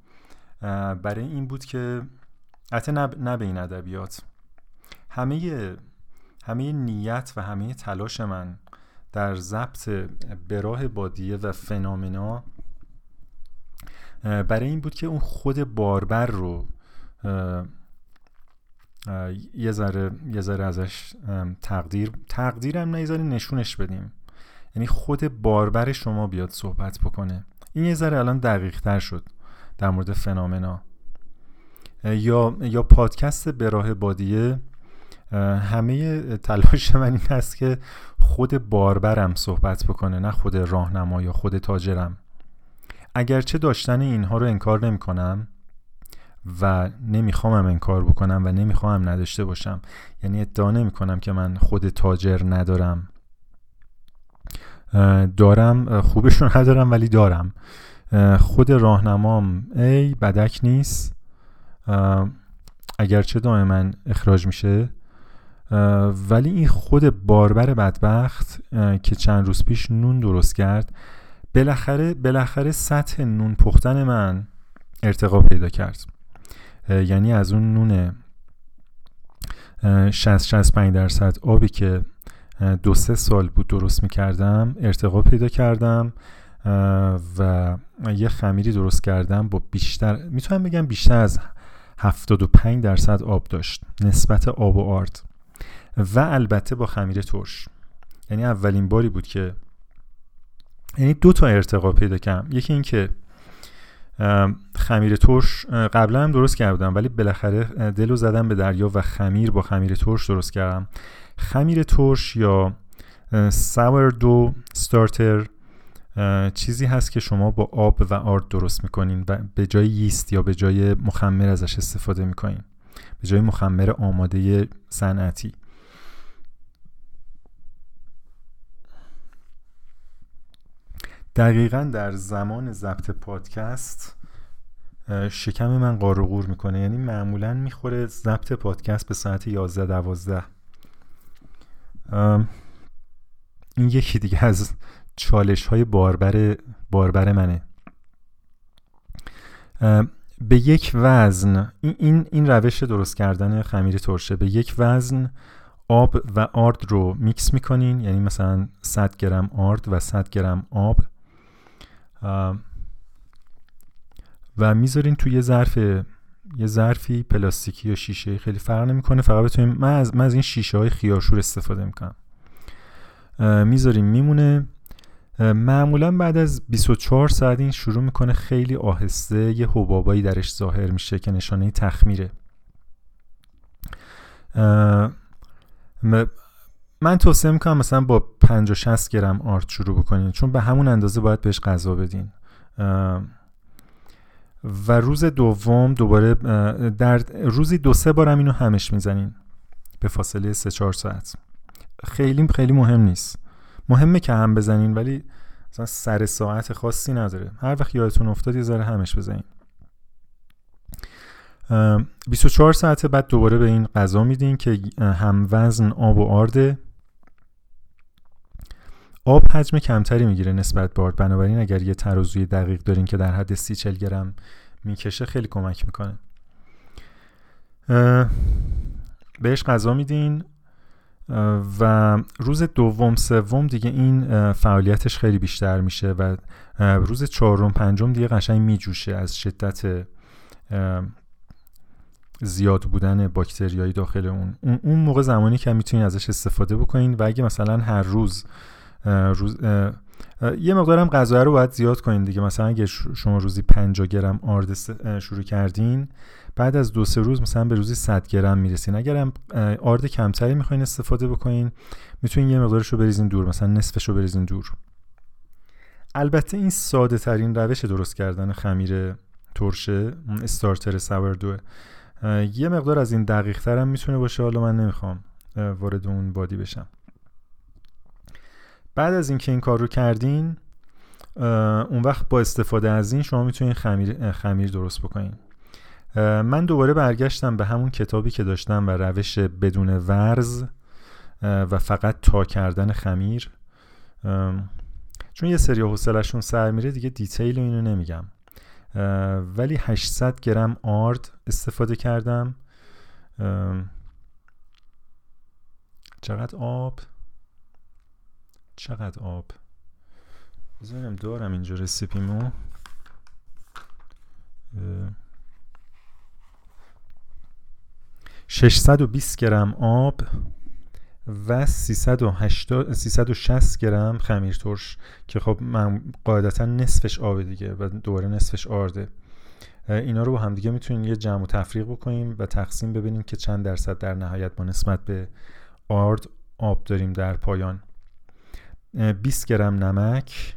برای این بود که حتی نه به این ادبیات. همه همه نیت و همه تلاش من در ضبط براه بادیه و فنامنا برای این بود که اون خود باربر رو یه ذره یه ذره ازش تقدیر تقدیرم نه نشونش بدیم. یعنی خود باربر شما بیاد صحبت بکنه. این یه ذره الان دقیق تر شد در مورد فنامنا یا یا پادکست براه بادیه. همه تلاش من این هست که خود باربرم صحبت بکنه نه خود راهنما یا خود تاجرم. اگرچه داشتن اینها رو انکار نمی کنم و نمیخوامم انکار بکنم و نمی‌خوام نداشته باشم. یعنی ادعا نمی کنم که من خود تاجر ندارم. دارم خوبشون ندارم ولی دارم. خود راهنمام ای بدک نیست. اگرچه دائما اخراج میشه. ولی این خود باربر بدبخت که چند روز پیش نون درست کرد بالاخره بالاخره سطح نون پختن من ارتقا پیدا کرد. یعنی از اون نون 60 65 درصد آبی که دو سه سال بود درست می‌کردم ارتقا پیدا کردم و یه خمیری درست کردم با بیشتر می‌تونم بگم بیشتر از 75 درصد آب داشت نسبت آب و آرد. و البته با خمیر ترش. یعنی اولین باری بود که یعنی دو تا ارتقا پیدا کردم. یکی این که خمیر ترش قبلا هم درست کردم ولی بالاخره دلو زدم به دریا و خمیر با خمیر ترش درست کردم. خمیر ترش یا دو ستارتر چیزی هست که شما با آب و آرد درست می‌کنین و به جای یست یا به جای مخمر ازش استفاده می‌کنین. به جای مخمر آماده صنعتی. دقیقا در زمان ضبط پادکست شکم من قار می‌کنه. یعنی معمولا می‌خوره ضبط پادکست به ساعت 11 12 این یکی دیگه از چالش های باربر باربر منه. به یک وزن این, این روش درست کردن خمیر ترشه. به یک وزن آب و آرد رو میکس می‌کنین. یعنی مثلا 100 گرم آرد و 100 گرم آب. و می‌ذارین توی یه ظرف یه ظرفی پلاستیکی یا شیشه خیلی فرق نمی‌کنه. فقط بتونیم من از, من از این شیشه های خیارشور استفاده می‌کنم. می‌ذاریم میمونه. معمولا بعد از 24 ساعت این شروع می‌کنه خیلی آهسته یه حبابایی درش ظاهر میشه که نشانه تخمیره. من توصیه می‌کنم مثلا با 50 60 گرم آرد شروع بکنین چون به همون اندازه باید بهش غذا بدین. و روز دوم دوباره در روزی دو سه بارم اینو همش می‌زنین به فاصله 3 4 ساعت. خیلی خیلی مهم نیست. مهمه که هم بزنین ولی مثلا سر ساعت خاصی نداره. هر وقت یادتون افتاد یه ذره همش بزنین. 24 ساعت بعد دوباره به این غذا میدین که هم وزن آب و آرده. آب حجم کمتری می‌گیره نسبت به آرد بنابراین اگر یه ترازوی دقیق دارین که در حد 30 40 گرم می‌کشه خیلی کمک می‌کنه. بهش غذا میدین. و روز دوم سوم دیگه این فعالیتش خیلی بیشتر میشه و روز چهارم پنجم دیگه قشنگ میجوشه از شدت زیاد بودن باکتریایی داخل اون اون موقع زمانی که می‌تونین ازش استفاده بکنین و اگه مثلا هر روز روز یه مقدارم غذا رو باید زیاد کنین دیگه. مثلا اگه شما روزی 50 گرم آرد شروع کردین بعد از دو سه روز مثلا به روزی 100 گرم می‌رسین. اگر هم آرد کمتری می‌خواین استفاده بکنین می‌تونین یه مقدارش رو بریزین دور مثلا نصفش رو بریزین دور. البته این ساده ترین روش درست کردن خمیر ترشه استارتر سوردوه یه مقدار از این دقیق ترم می‌تونه باشه. حالا من نمی‌خوام وارد اون بادی بشم. بعد از اینکه این کار رو کردین اون وقت با استفاده از این شما می‌تونید خمیر, خمیر درست بکنین. من دوباره برگشتم به همون کتابی که داشتم و روش بدون ورز و فقط تا کردن خمیر. چون یه سری حوصلشون سر میره دیگه دیتیل اینو نمیگم. ولی 800 گرم آرد استفاده کردم. چقدر آب؟ چقدر آب؟ بذارم دارم اینجا رسیپیمو. 620 گرم آب و 360 گرم خمیر ترش که خب من قاعدتا نصفش آبه دیگه و دوباره نصفش آرده. اینا رو با هم دیگه می‌تونیم یه جمع و تفریق بکنیم و تقسیم ببینیم که چند درصد در نهایت با نسبت به آرد آب داریم در پایان. 20 گرم نمک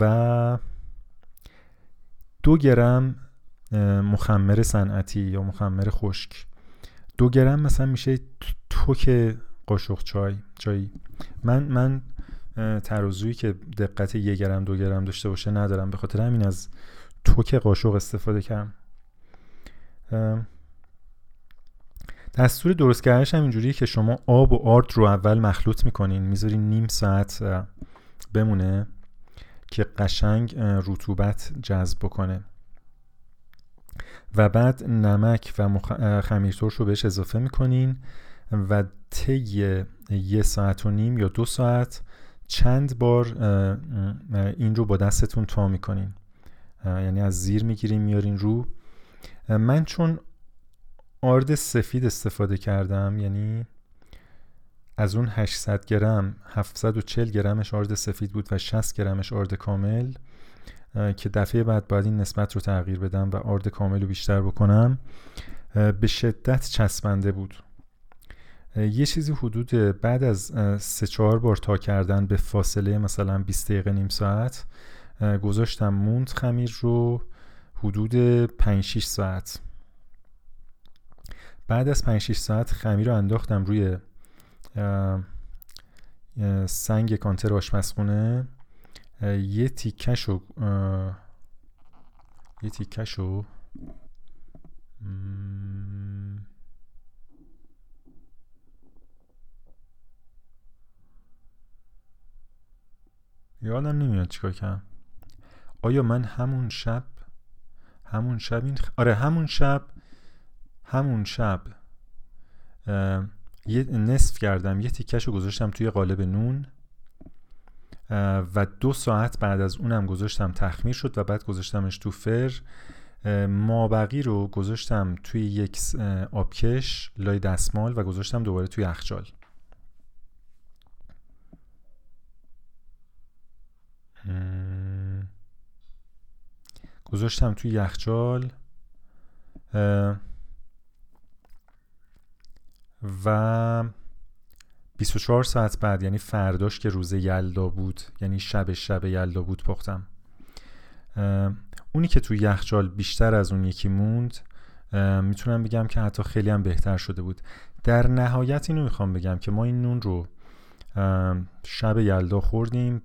و دو گرم مخمر صنعتی یا مخمر خشک. دو گرم مثلا میشه توک قاشق چای چای. من من ترازویی که دقت یک گرم دو گرم داشته باشه ندارم. به خاطر همین از توک قاشق استفاده کردم. دستور درست کردنش هم اینجوریه که شما آب و آرد رو اول مخلوط می‌کنین. می‌ذارین نیم ساعت بمونه که قشنگ رطوبت جذب بکنه. و بعد نمک و مخ... خمیرترش رو بهش اضافه می‌کنین و طی یه ساعت و نیم یا دو ساعت چند بار این رو با دستتون تا می‌کنین. یعنی از زیر می‌گیرین میارین رو. من چون آرد سفید استفاده کردم یعنی از اون 800 گرم 740 گرمش آرد سفید بود و 60 گرمش آرد کامل که دفعه بعد باید این نسبت رو تغییر بدم و آرد کامل رو بیشتر بکنم به شدت چسبنده بود. یه چیزی حدود بعد از سه چهار بار تا کردن به فاصله مثلا 20 دقیقه نیم ساعت گذاشتم موند خمیر رو حدود 5 6 ساعت. بعد از 5 6 ساعت خمیر رو انداختم روی سنگ کانتر آشپزخونه. یه تیکشو یه تیکشو یادم نمیاد چیکار کردم. آیا من همون شب همون شب این آره همون شب همون شب یه نصف کردم یه تیکش رو گذاشتم توی قالب نون و دو ساعت بعد از اونم گذاشتم تخمیر شد و بعد گذاشتمش تو فر. مابقی رو گذاشتم توی یک آبکش لای دستمال و گذاشتم دوباره توی یخچال. گذاشتم توی یخچال. و 24 ساعت بعد یعنی فرداش که روز یلدا بود یعنی شب شب یلدا بود پختم. اونی که توی یخچال بیشتر از اون یکی موند می‌تونم بگم که حتی خیلی هم بهتر شده بود. در نهایت اینو می‌خوام بگم که ما این نون رو شب یلدا خوردیم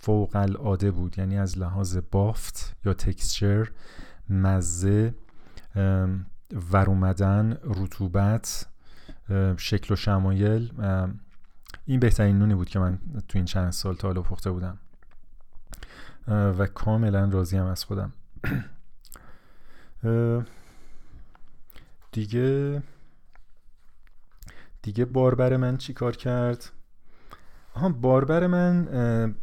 فوق العاده بود. یعنی از لحاظ بافت یا تکسچر مزه ور رطوبت شکل و شمایل این بهترین نونی بود که من تو این چند سال تا حالا پخته بودم. و کاملا راضیم از خودم. دیگه دیگه باربر من چی کار کرد؟ آها باربر من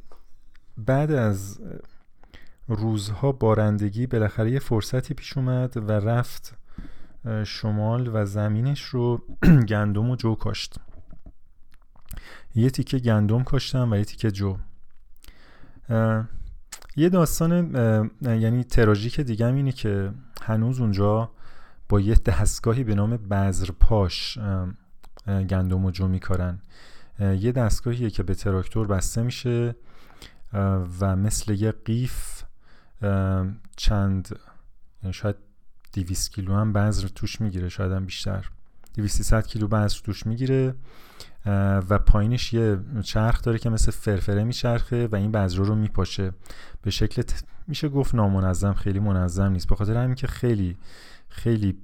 بعد از روزها بارندگی بالاخره یه فرصتی پیش اومد و رفت شمال و زمینش رو گندم و جو کاشت. یه تیکه گندم کاشتم و یه تیکه جو. یه داستان یعنی تراژیک دیگه اینه که هنوز اونجا با یه دستگاهی به نام بذرپاش گندم و جو میکارن. یه دستگاهیه که به تراکتور بسته میشه و مثل یه قیف چند یعنی شاید 200 کیلو هم بذر توش می‌گیره شاید هم بیشتر. 200 کیلو بذر توش می‌گیره و پایینش یه چرخ داره که مثل فرفره میچرخه و این بذر رو میپاشه. به شکل میشه گفت نامنظم خیلی منظم نیست. به خاطر همین که خیلی خیلی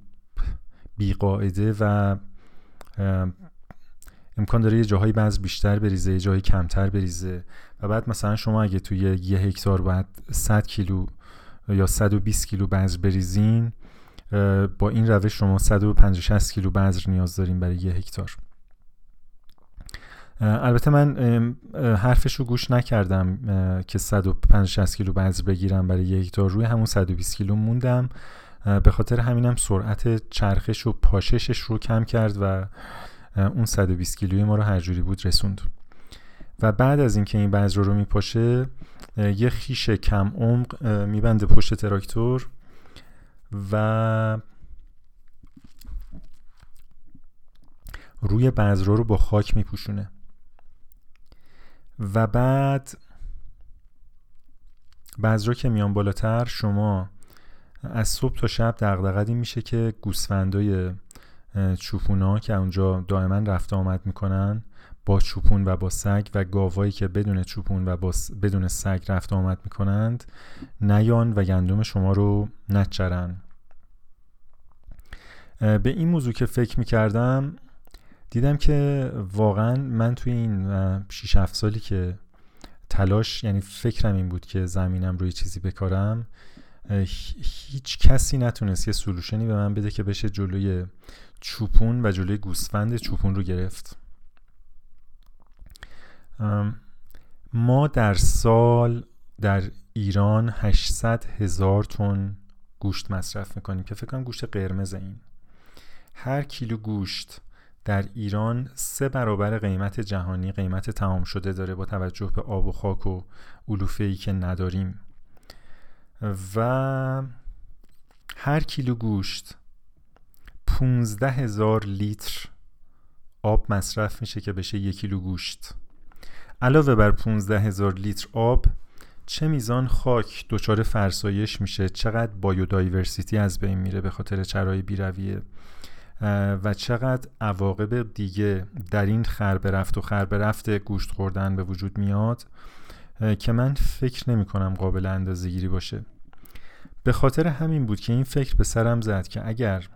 بیقاعده و امکان داره یه جاهایی بعض بیشتر بریزه یه جایی کمتر بریزه. و بعد مثلا شما اگه توی یه هکتار باید 100 کیلو یا 120 کیلو بذر بریزین با این روش شما 150 کیلو بذر نیاز داریم برای یه هکتار. البته من حرفش رو گوش نکردم که 150 کیلو بذر بگیرم برای یک هکتار. روی همون 120 کیلو موندم. به خاطر همینم سرعت چرخش و پاششش رو کم کرد و اون 120 کیلوی ما رو هر جوری بود رسوند. و بعد از اینکه این بذر رو میپاشه یه خیش کم عمق میبنده پشت تراکتور. و روی بذر رو با خاک میپوشونه. و بعد بذرا که میان بالاتر شما از صبح تا شب دغدغدی میشه که گوسفندای چوپونا که اونجا دائما رفت آمد می‌کنن با چوپون و با سگ و گاوایی که بدون چوپون و با بدون سگ رفت آمد می‌کنند نیان و گندم شما رو نچرن. به این موضوع که فکر می‌کردم دیدم که واقعا من توی این 6 7 سالی که تلاش یعنی فکرم این بود که زمینم روی چیزی بکارم هیچ کسی نتونست یه سلوشنی به من بده که بشه جلوی چوپون و جلوی گوسفند چوپون رو گرفت. ما در سال در ایران 800 هزار تن گوشت مصرف می‌کنیم که فکر کنم گوشت قرمز این. هر کیلو گوشت در ایران سه برابر قیمت جهانی قیمت تمام شده داره با توجه به آب و خاک و علوفه ای که نداریم. و هر کیلو گوشت 15 هزار لیتر آب مصرف میشه که بشه یک کیلو گوشت. علاوه بر 15 هزار لیتر آب چه میزان خاک دچار فرسایش میشه چقدر بایودایورسیتی از بین میره به خاطر چرای بیرویه. و چقدر عواقب دیگه در این خربه رفت و خربه رفت گوشت خوردن به وجود میاد که من فکر نمی کنم قابل اندازه گیری باشه. به خاطر همین بود که این فکر به سرم زد که اگر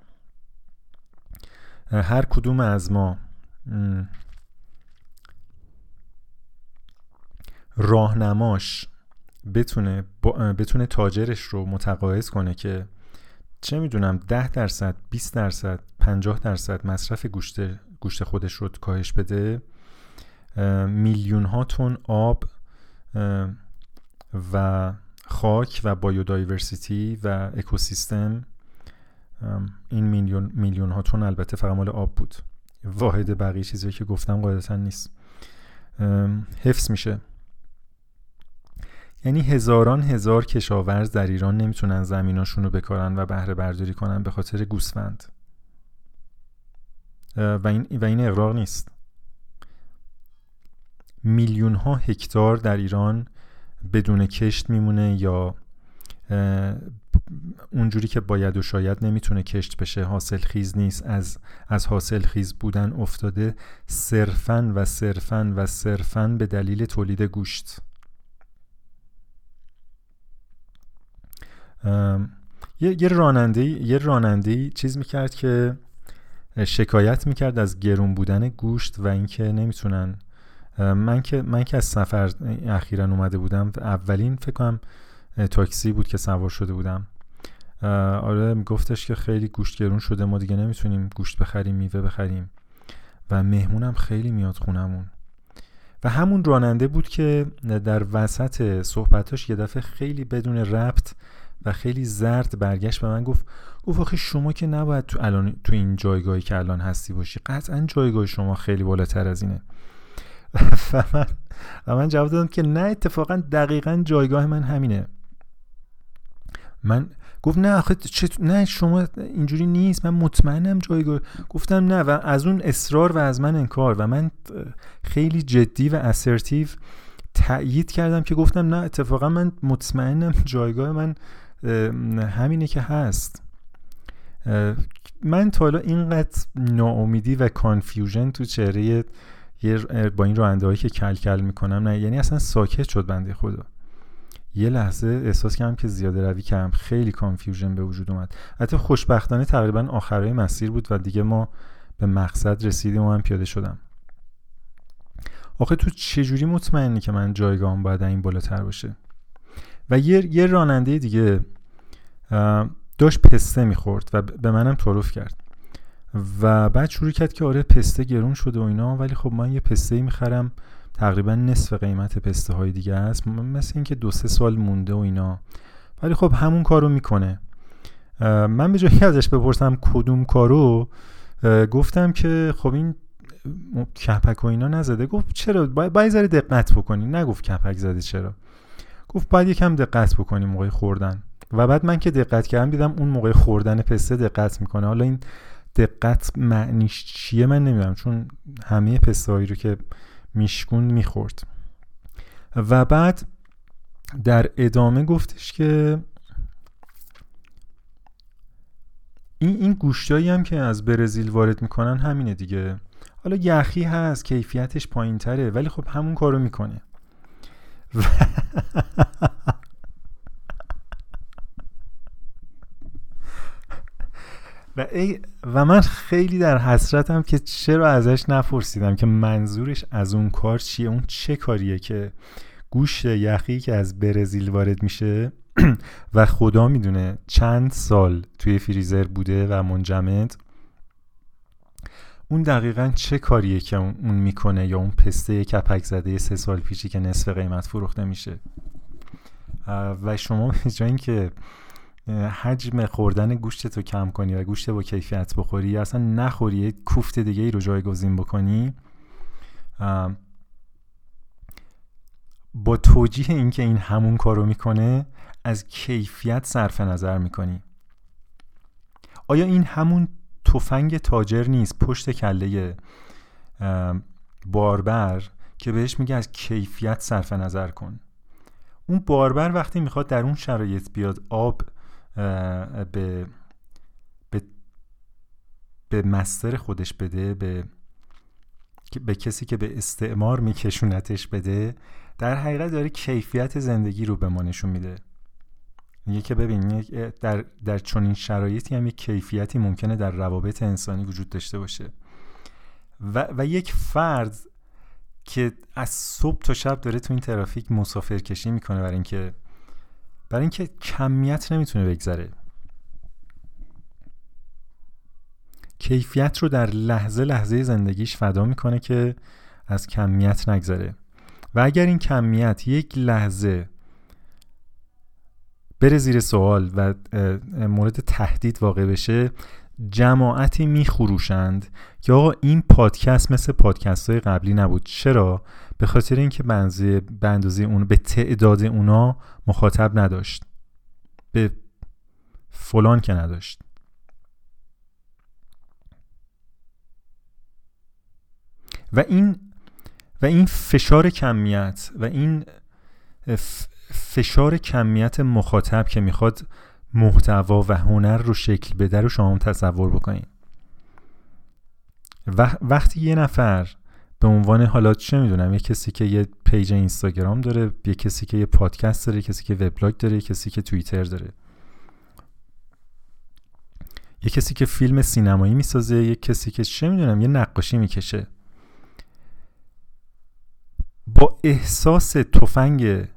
هر کدوم از ما راهنماش بتونه بتونه تاجرش رو متقاعد کنه که چه می‌دونم 10 درصد 20 درصد 50 درصد مصرف گوشت گوشت خودش رو کاهش بده. میلیون ها تن آب و خاک و بایودایورسیتی و اکوسیستم. این میلیون میلیون ها تن البته فقط مال آب بود. واحد بقیه چیزی که گفتم قاعدتا نیست. حفظ میشه. یعنی هزاران هزار کشاورز در ایران نمی‌تونن زمیناشون رو بکارن و بهره برداری کنن به خاطر گوسفند. و این, و این اقراق نیست. میلیون ها هکتار در ایران بدون کشت میمونه یا اونجوری که باید و شاید نمی‌تونه کشت بشه حاصل خیز نیست. از از حاصل خیز بودن افتاده صرفا و صرفا و صرفا به دلیل تولید گوشت. یه, یه راننده یه راننده چیز می‌کرد که شکایت می‌کرد از گرون بودن گوشت و اینکه نمی‌تونن من که من که از سفر اخیرا اومده بودم اولین فکر کنم تاکسی بود که سوار شده بودم. آره گفتش که خیلی گوشت گرون شده ما دیگه نمی‌تونیم گوشت بخریم میوه بخریم. و مهمونم خیلی میاد خونمون. و همون راننده بود که در وسط صحبتاش یه دفعه خیلی بدون ربط خیلی زرد برگشت به من گفت گفت آخه شما که نباید تو الان تو این جایگاهی که الان هستی باشی قطعا جایگاه شما خیلی بالاتر از اینه. و من, و من جواب دادم که نه اتفاقا دقیقا جایگاه من همینه. من گفت نه آخه نه شما اینجوری نیست من مطمئنم جایگاه. گفتم نه و از اون اصرار و از من انکار. و من خیلی جدی و assertive تأیید کردم که گفتم نه اتفاقا من مطمئنم جایگاه من همینه که هست. من تا حالا اینقدر ناامیدی و confusion تو چهره با این راننده هایی که کل کل می‌کنم نه. یعنی اصلا ساکت شد بنده خدا. یه لحظه احساس کردم که زیاده روی کردم خیلی confusion به وجود اومد. حتی خوشبختانه تقریبا آخرای مسیر بود و دیگه ما به مقصد رسیدیم و من پیاده شدم. آخه تو چجوری مطمئنی که من جایگاهم باید این بالاتر باشه؟ و یه, یه راننده دیگه داشت پسته می‌خورد و به منم تعارف کرد. و بعد شروع کرد که آره پسته گرون شده و اینا ولی خب من یه پسته می‌خرم. تقریبا نصف قیمت پسته های دیگه است. مثل اینکه دو سه سال مونده و اینا. ولی خب همون کارو می‌کنه. من به جایی ازش بپرسم کدوم کارو گفتم که خب این کپک و اینا نزده. گفت چرا؟ باید ذره دقت بکنی. نگفت کپک زده چرا. گفت باید یکم دقت بکنی موقع خوردن. و بعد من که دقت کردم دیدم اون موقع خوردن پسته دقت می‌کنه. حالا این دقت معنیش چیه من نمی‌دونم چون همه پسته هایی رو که میشکون می‌خورد. و بعد در ادامه گفتش که این این گوشتایی هم که از برزیل وارد می‌کنن همینه دیگه. حالا یخی هست کیفیتش پایین تره ولی خب همون کارو می‌کنه. و, و من خیلی در حسرتم که چرا ازش نپرسیدم که منظورش از اون کار چیه؟ اون چه کاریه که گوشت یخی که از برزیل وارد میشه؟ و خدا می‌دونه چند سال توی فریزر بوده و منجمد. اون دقیقا چه کاریه که اون می‌کنه یا اون پسته کپک زده سه سال پیشی که نصف قیمت فروخته میشه؟ و شما به جای اینکه حجم خوردن گوشت تو کم کنی و گوشت با کیفیت بخوری یا اصلا نخوری کوفت دیگه ای رو جایگزین بکنی با توجیه اینکه این همون کارو می‌کنه از کیفیت صرف نظر می‌کنی. آیا این همون تفنگ تاجر نیست پشت کله باربر که بهش میگه از کیفیت صرف نظر کن. اون باربر وقتی می‌خواد در اون شرایط بیاد آب به به به مستر خودش بده به به کسی که به استعمار میکشونتش بده در حقیقت داره کیفیت زندگی رو به ما نشون میده. میگه که ببین در در چنین شرایطی هم یک کیفیتی ممکنه در روابط انسانی وجود داشته باشه. و, و یک فرد که از صبح تا شب داره تو این ترافیک مسافر کشی می‌کنه برای اینکه برای اینکه کمیت نمی‌تونه بگذره. کیفیت رو در لحظه لحظه زندگیش فدا می‌کنه که از کمیت نگذره. و اگر این کمیت یک لحظه بره زیر سوال و مورد تهدید واقع بشه جماعتی میخروشند که آقا این پادکست مثل پادکست های قبلی نبود. چرا؟ به خاطر اینکه به اندازه اون به تعداد اونا مخاطب نداشت. به فلان که نداشت. و این و این فشار کمیت و این فشار کمیت مخاطب که می‌خواد محتوا و هنر رو شکل بده رو شما تصور بکنید وقتی یه نفر به عنوان حالا چه می‌دونم یه کسی که یه پیج اینستاگرام داره یه کسی که یه پادکست داره یه کسی که وبلاگ داره یه کسی که توییتر داره. یه کسی که فیلم سینمایی می‌سازه یه کسی که چه می‌دونم یه نقاشی می‌کشه. با احساس تفنگ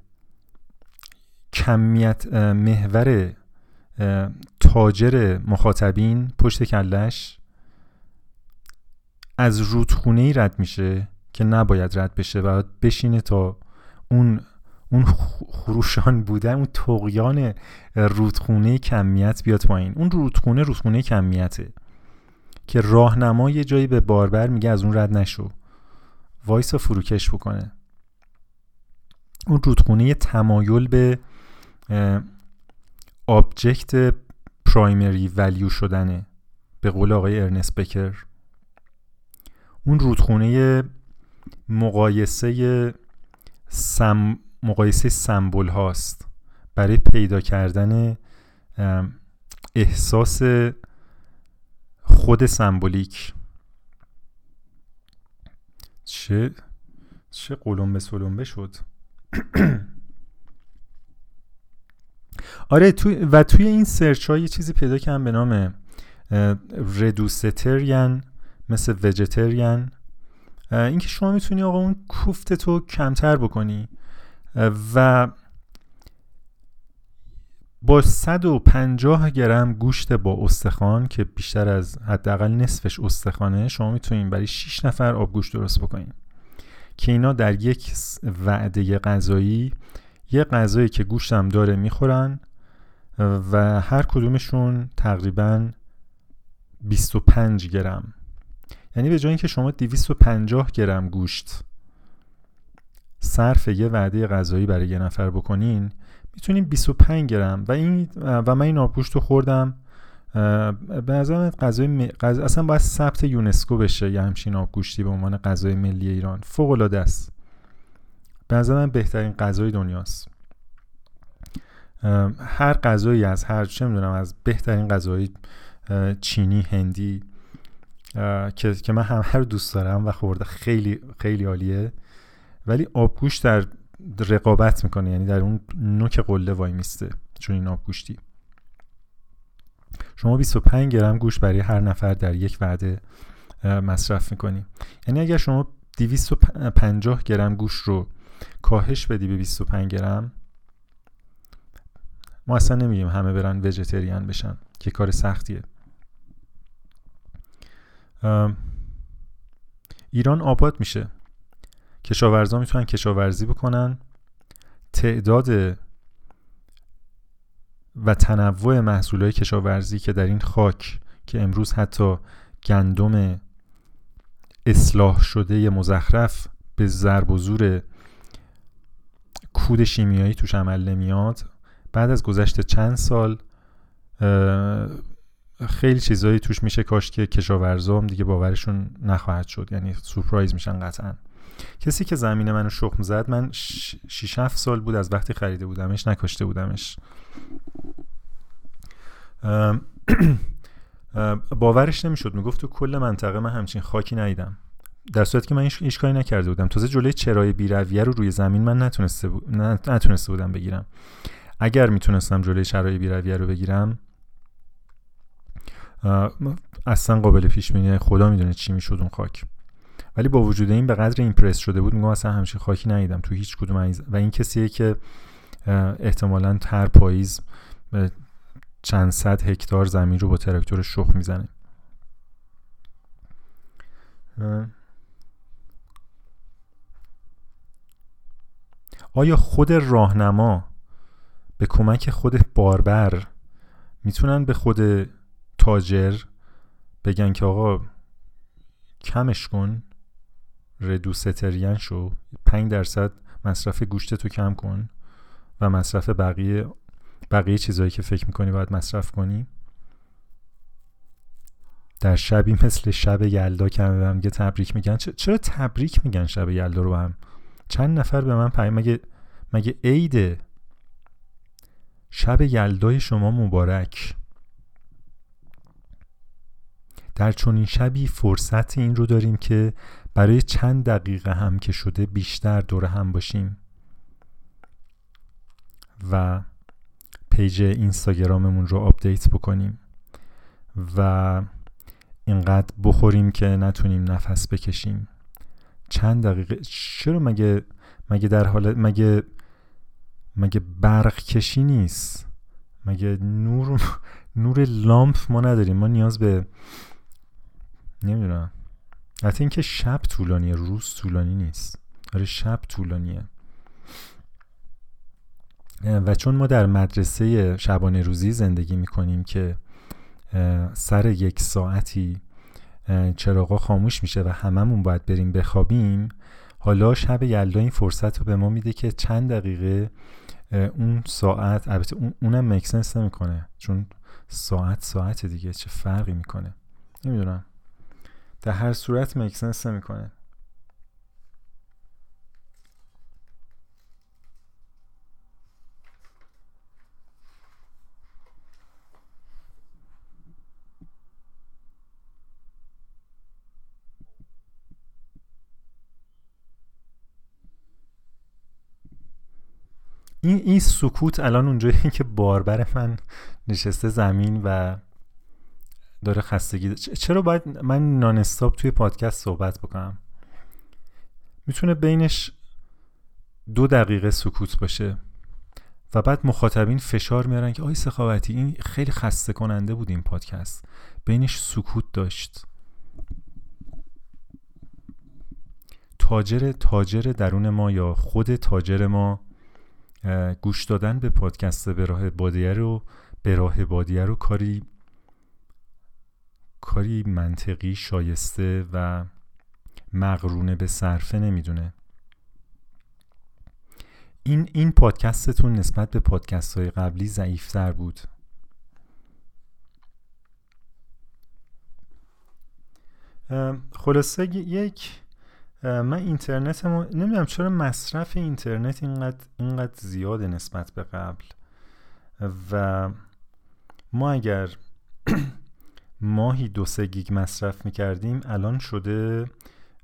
کمیت محور تاجر مخاطبین پشت کلش از رودخونه ای رد میشه که نباید رد بشه و بشینه تا اون اون خروشان بودن اون تقیان رودخونه کمیت بیاد پایین. اون رودخونه رودخونه کمیته که راهنما یه جایی به باربر میگه از اون رد نشو. وایسا فروکش بکنه. اون رودخونه تمایل به object primary value شدنه. به قول آقای ارنست بکر. اون رودخونه مقایسه سم... مقایسه سمبل هاست. برای پیدا کردن احساس خود سمبولیک. چه چه قلمبه سلمبه شد. آره تو و توی این سرچ ها یه چیزی پیدا کردم به نام ردوستریان مثل وجتریان اینکه شما می‌تونی آقا اون کوفت تو کمتر بکنی. و با 150 گرم گوشت با استخوان که بیشتر از حداقل نصفش استخوانه شما می‌تونید برای 6 نفر آبگوشت درست بکنید که اینا در یک وعده غذایی یه غذایی که گوشتم داره می‌خورن و هر کدومشون تقریبا 25 گرم. یعنی به جای اینکه شما 250 گرم گوشت صرف یه وعده غذایی برای یه نفر بکنین می‌تونیم 25 گرم. و این و من این آبگوشت رو خوردم به نظر غذای اصلا باید ثبت یونسکو بشه یه همچین آبگوشتی به عنوان غذای ملی ایران. فوق العاده است. به نظر من بهترین غذای دنیاست. هر غذایی از هر چه می‌دونم از بهترین غذای چینی هندی که که من هم هر دوست دارم و خورده خیلی خیلی عالیه. ولی آبگوشت در رقابت می‌کنه یعنی در اون نوک قله وای میسته چون این آبگوشتی. شما 25 گرم گوشت برای هر نفر در یک وعده مصرف می‌کنی. یعنی اگر شما 250 گرم گوشت رو کاهش بدی به 25 گرم؟ ما اصلا نمیگیم همه برن وجتریان بشن که کار سختیه. ایران آباد میشه. کشاورزا می‌تونن کشاورزی بکنن. تعداد و تنوع محصولات کشاورزی که در این خاک که امروز حتی گندم اصلاح شده مزخرف به ضرب و زور کود شیمیایی توش عمل نمیاد. بعد از گذشت چند سال خیلی چیزایی توش میشه کاش که کشاورزام دیگه باورشون نخواهد شد. یعنی سورپرایز میشن قطعا. کسی که زمین منو شخم زد من 6 7 سال بود از وقتی خریده بودمش نکاشته بودمش. باورش نمی‌شد. می‌گفت تو کل منطقه من همچین خاکی ندیدم. در صورتی که من هیچ کاری نکرده بودم. تازه جلوی چرای بیرویه رو روی زمین من نتونسته, نتونسته بودم بگیرم. اگر می‌تونستم جلوی چرای بیرویه رو بگیرم اصلا قابل پیش بینی خدا می‌دونه چی می‌شد اون خاک. ولی با وجود این به قدر ایمپرس شده بود میگم اصلا همچین خاکی ندیدم تو هیچ کدوم و این کسیه که احتمالا هر پاییز چند صد هکتار زمین رو با تراکتور شخ می‌زنه. آیا خود راهنما به کمک خود باربر می‌تونن به خود تاجر بگن که آقا کمش کن ردوستریان شو 5 درصد مصرف گوشت تو کم کن و مصرف بقیه بقیه چیزهایی که فکر می‌کنی باید مصرف کنی؟ در شبی مثل شب یلدا که هم میگه تبریک میگن. چرا تبریک میگن شب یلدا رو هم؟ چند نفر به من پیام مگه مگه عیده شب یلدای شما مبارک؟ در چنین شبی فرصت این رو داریم که برای چند دقیقه هم که شده بیشتر دور هم باشیم. و page اینستاگراممون رو update بکنیم. و اینقدر بخوریم که نتونیم نفس بکشیم. چند دقیقه چرا مگه مگه در حال مگه مگه برق کشی نیست؟ مگه نور نور لامپ ما نداریم؟ ما نیاز به نمی‌دونم. حتی اینکه شب طولانیه روز طولانی نیست. آره شب طولانیه. و چون ما در مدرسه شبانه روزی زندگی می‌کنیم که سر یک ساعتی چراغا خاموش میشه و هممون باید بریم بخوابیم. حالا شب یلدا این فرصت رو به ما میده که چند دقیقه اون ساعت البته اونم مکسنس نمی‌کنه چون ساعت ساعت دیگه چه فرقی می‌کنه؟ نمی‌دونم. در هر صورت مکسنس نمی‌کنه. این این سکوت الان اونجایی که باربر من نشسته زمین و داره خستگی چرا باید من نانستاپ توی پادکست صحبت بکنم؟ می‌تونه بینش دو دقیقه سکوت باشه و بعد مخاطبین فشار میارن که آی سخاوتی این خیلی خسته کننده بود این پادکست. بینش سکوت داشت. تاجر تاجر درون ما یا خود تاجر ما گوش دادن به پادکست به راه بادیه رو به راه بادیه رو کاری کاری منطقی شایسته و مقرونه به صرفه نمی‌دونه. این این پادکستتون نسبت به پادکست های قبلی ضعیفتر بود. خلاصه یک من اینترنتمو نمی‌دونم چرا مصرف اینترنت اینقدر اینقدر زیاده نسبت به قبل. و ما اگر ماهی دو سه گیگ مصرف می‌کردیم الان شده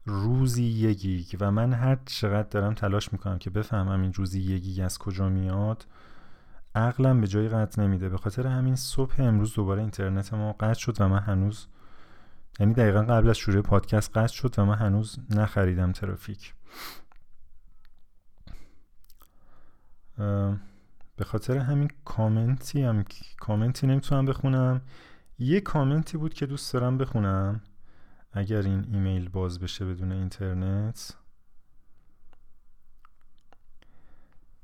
روزی یک گیگ. و من هر چقدر دارم تلاش می‌کنم که بفهمم این روزی یک گیگ از کجا میاد عقلم به جایی قد نمیده. به خاطر همین صبح امروز دوباره اینترنت ما قطع شد و من هنوز یعنی دقیقا قبل از شروع پادکست قطع شد و من هنوز نخریدم ترافیک. به خاطر همین کامنتی هم کامنتی نمی‌تونم بخونم. یه کامنتی بود که دوست دارم بخونم. اگر این ایمیل باز بشه بدون اینترنت.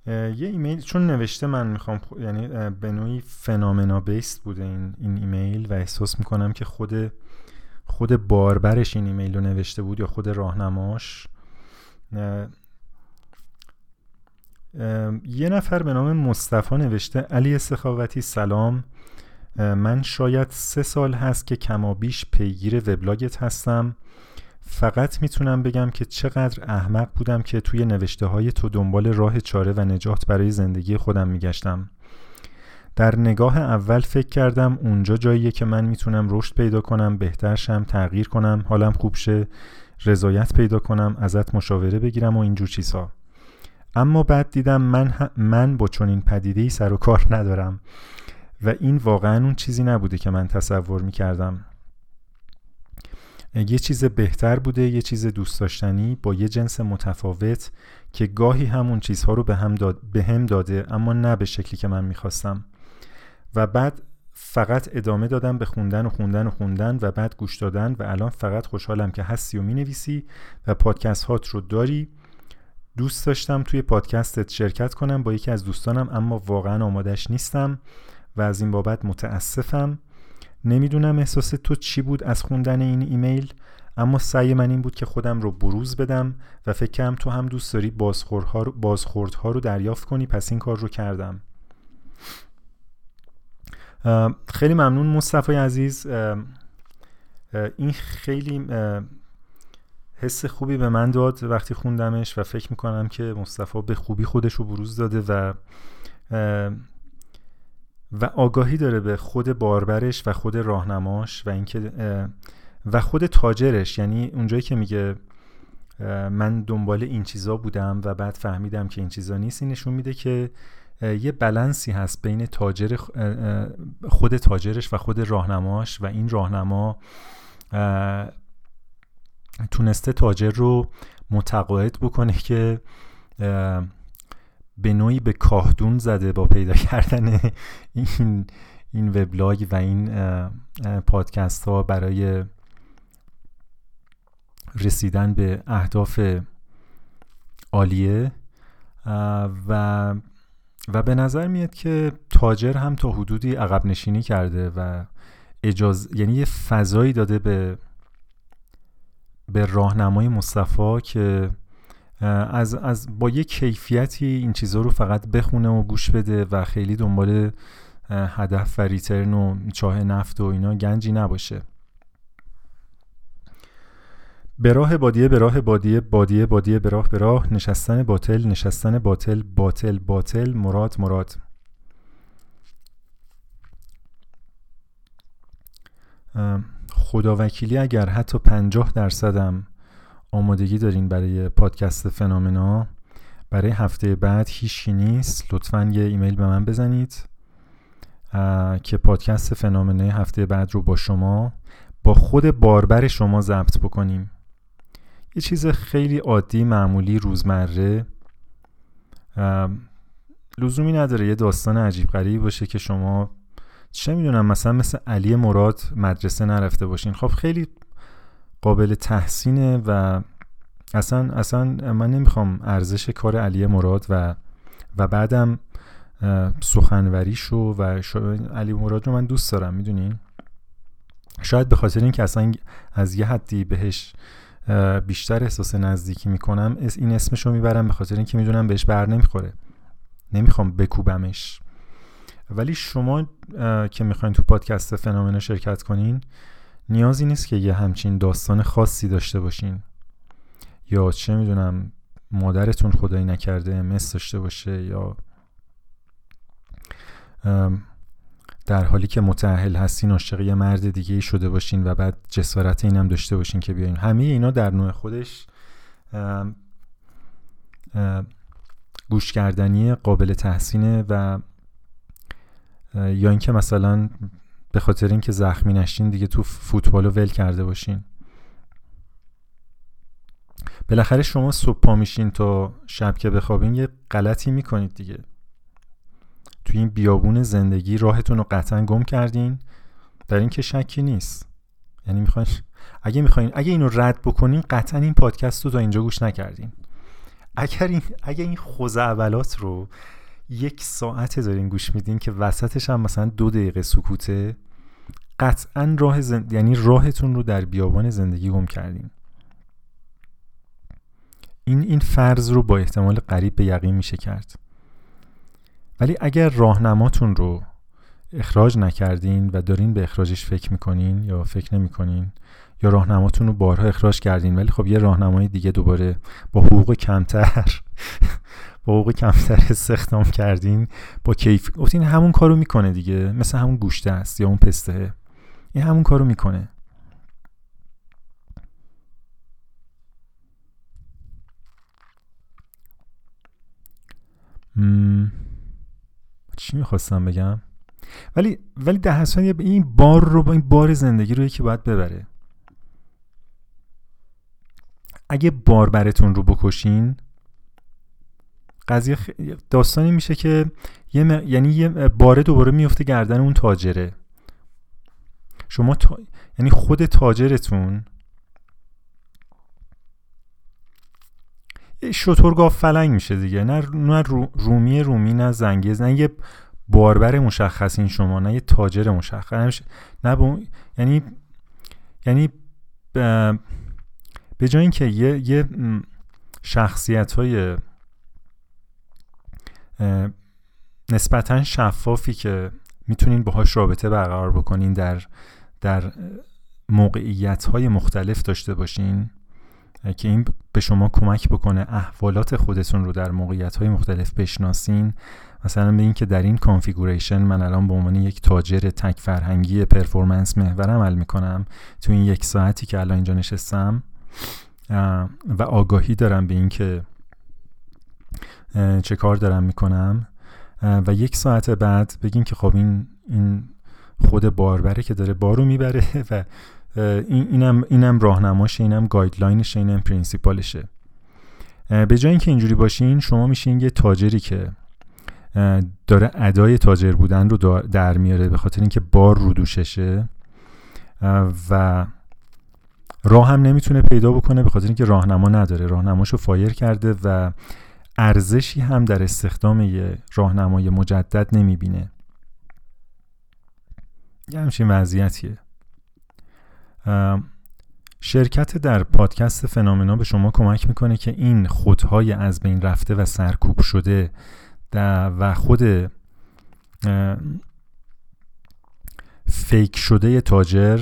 یه ایمیل چون نوشته من می‌خوام یعنی به نوعی phenomena based بوده این, این ایمیل و احساس می‌کنم که خود خود باربرش این ایمیل رو نوشته بود یا خود راهنماش؟ یه نفر به نام مصطفی نوشته علی سخاوتی سلام. من شاید سه سال هست که کمابیش پیگیر وبلاگت هستم. فقط می‌تونم بگم که چقدر احمق بودم که توی نوشته های تو دنبال راه چاره و نجات برای زندگی خودم میگشتم. در نگاه اول فکر کردم اونجا جاییه که من می‌تونم رشد پیدا کنم بهتر شم تغییر کنم حالم خوب شه رضایت پیدا کنم ازت مشاوره بگیرم و اینجور چیزها. اما بعد دیدم من, من با چنین پدیده ای سر و کار ندارم و این واقعا اون چیزی نبوده که من تصور می‌کردم. یه چیز بهتر بوده یه چیز دوست داشتنی با یه جنس متفاوت که گاهی همون چیزها رو به هم, داد، به هم داده اما نه به شکلی که من می‌خواستم. و بعد فقط ادامه دادم به خوندن و خوندن و خوندن و بعد گوش دادن و الان فقط خوشحالم که هستی و می‌نویسی و پادکست هات رو داری. دوست داشتم توی پادکستت شرکت کنم با یکی از دوستانم اما واقعا آمادش نیستم و از این بابت متاسفم. نمی‌دونم احساس تو چی بود از خوندن این ایمیل اما سعی من این بود که خودم رو بروز بدم و فکرم تو هم دوست داری بازخوردها رو, بازخوردها رو دریافت کنی پس این کار رو کردم. خیلی ممنون مصطفی عزیز. این خیلی حس خوبی به من داد وقتی خوندمش و فکر می‌کنم که مصطفی به خوبی خودش رو بروز داده و و آگاهی داره به خود باربرش و خود راهنماش و اینکه و خود تاجرش. یعنی اونجایی که میگه من دنبال این چیزا بودم و بعد فهمیدم که این چیزا نیست این نشون میده که یه بلنسی هست بین تاجر خود تاجرش و خود راهنماش و این راهنما تونسته تاجر رو متقاعد بکنه که به نوعی به کاهدون زده با پیدا کردن این این وبلاگ و این پادکست ها برای رسیدن به اهداف عالیه. و و به نظر میاد که تاجر هم تا حدودی عقب نشینی کرده و اجاز یعنی یه فضایی داده به به راهنمای مصطفی که از, از با یه کیفیتی این چیزها رو فقط بخونه و گوش بده و خیلی دنبال هدف و ریترن و چاه نفت و اینا گنجی نباشه. به راه بادیه به راه بادیه بادیه بادیه به راه به راه نشستن باطل نشستن باطل باطل باطل. مراد مراد. خدا وکیلی اگر حتی پنجاه درصدم آمادگی دارین برای پادکست فنامنا برای هفته بعد هیچی نیست. لطفا یه ایمیل به من بزنید که پادکست فنامنه هفته بعد رو با شما با خود باربر شما ضبط بکنیم. یه چیز خیلی عادی معمولی روزمره. لزومی نداره یه داستان عجیب غریبی باشه که شما چه می‌دونم مثلا مثل علی مراد مدرسه نرفته باشین. خب خیلی قابل تحسینه و اصلا اصلا من نمی‌خوام ارزش کار علی مراد و و بعدم سخنوریشو و علی مراد رو من دوست دارم می‌دونین؟ شاید به خاطر اینکه اصلا از یه حدی بهش بیشتر احساس نزدیکی می‌کنم این اسمشو می‌برم به خاطر اینکه می‌دونم بهش بر نمی‌خوره. نمی‌خوام بکوبمش. ولی شما که می‌خواین تو پادکست فنامنو شرکت کنین نیازی نیست که یه همچین داستان خاصی داشته باشین. یا چه می‌دونم مادرتون خدایی نکرده مس داشته باشه یا در حالی که متعهل هستین عاشق یه مرد دیگه شده باشین و بعد جسارت اینم داشته باشین که بیاین. همه اینا در نوع خودش گوش کردنی قابل تحسینه و یا اینکه مثلا به خاطر اینکه زخمی نشین دیگه تو فوتبال ول کرده باشین. بالاخره شما صبح پا میشین تا شب که بخوابین یه غلطی می‌کنید دیگه. توی این بیابون زندگی راهتون رو قطعا گم کردین؟ در این که شکی نیست. یعنی می‌خواین اگه می‌خواین اگه اینو رد بکنین قطعا این پادکست رو تا اینجا گوش نکردین. اگر این اگه این خوز اولات رو یک ساعت دارین گوش میدین که وسطش هم مثلا دو دقیقه سکوته قطعا راه زند... یعنی راهتون رو در بیابان زندگی گم کردین. این این فرض رو با احتمال قریب به یقین میشه کرد. ولی اگر راهنماتون رو اخراج نکردین و دارین به اخراجش فکر می‌کنین یا فکر نمی‌کنین یا راهنماتون رو بارها اخراج کردین ولی خب یه راهنمای دیگه دوباره با حقوق کمتر با حقوق کمتر استخدام کردین با کیف گفتین همون کارو می‌کنه دیگه مثل همون گوشته است یا اون پسته. این همون کارو می‌کنه. چی می‌خواستم بگم؟ ولی ولی در این بار رو با این بار زندگی رو یکی باید ببره. اگه باربرتون رو بکشین قضیه داستانی میشه که یه یعنی یه باره دوباره میفته گردن اون تاجره. شما تا... یعنی خود تاجرتون شطورگاه فلنگ میشه دیگه. نه نه رومی رومی نه زنگیز نه یه باربر مشخصین شما نه یه تاجر مشخص. نه به یعنی یعنی به جای اینکه یه, یه شخصیت های نسبتا شفافی که می‌تونین باهاش رابطه برقرار بکنین در در موقعیت های مختلف داشته باشین که این به شما کمک بکنه احوالات خودتون رو در موقعیت های مختلف بشناسین. مثلا به این که در این configuration من الان به عنوان یک تاجر تک فرهنگی performance محور عمل می‌کنم. تو این یک ساعتی که الان اینجا نشستم و آگاهی دارم به اینکه چه کار دارم می‌کنم. و یک ساعت بعد بگیم که خب این این خود باربره که داره بارو می‌بره و این اینم اینم راهنماشه اینم guideline شه اینم principle شه. به جای اینکه اینجوری باشین شما میشین یه تاجری که داره ادای تاجر بودن رو در میاره به خاطر اینکه بار رو دوششه و راه هم نمی‌تونه پیدا بکنه به خاطر اینکه راهنما نداره. راهنماشو fire کرده و ارزشی هم در استخدام یه راهنمای مجدد نمی‌بینه. یه همچین وضعیتیه. شرکت در پادکست فنامنا به شما کمک می‌کنه که این خودهای از بین رفته و سرکوب شده و خود فیک شده تاجر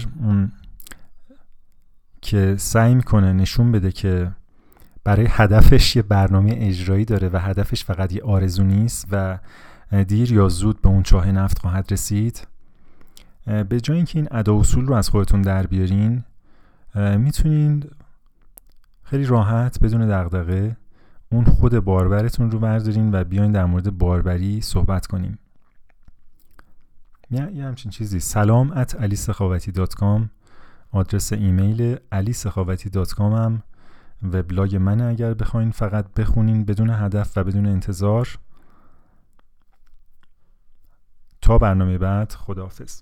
که سعی می‌کنه نشون بده که برای هدفش یه برنامه اجرایی داره و هدفش فقط یه آرزو نیست و دیر یا زود به اون چاه نفت خواهد رسید. به جای اینکه این ادا اصول رو از خودتون در بیارین می‌تونین خیلی راحت بدون دغدغه اون خود باربرتون رو بردارین و بیاین در مورد باربری صحبت کنیم. یه همچین چیزی. سلام ات علی آدرس ایمیل علی هم. وبلاگ من اگر بخواین فقط بخونین بدون هدف و بدون انتظار. تا برنامه بعد خداحافظ.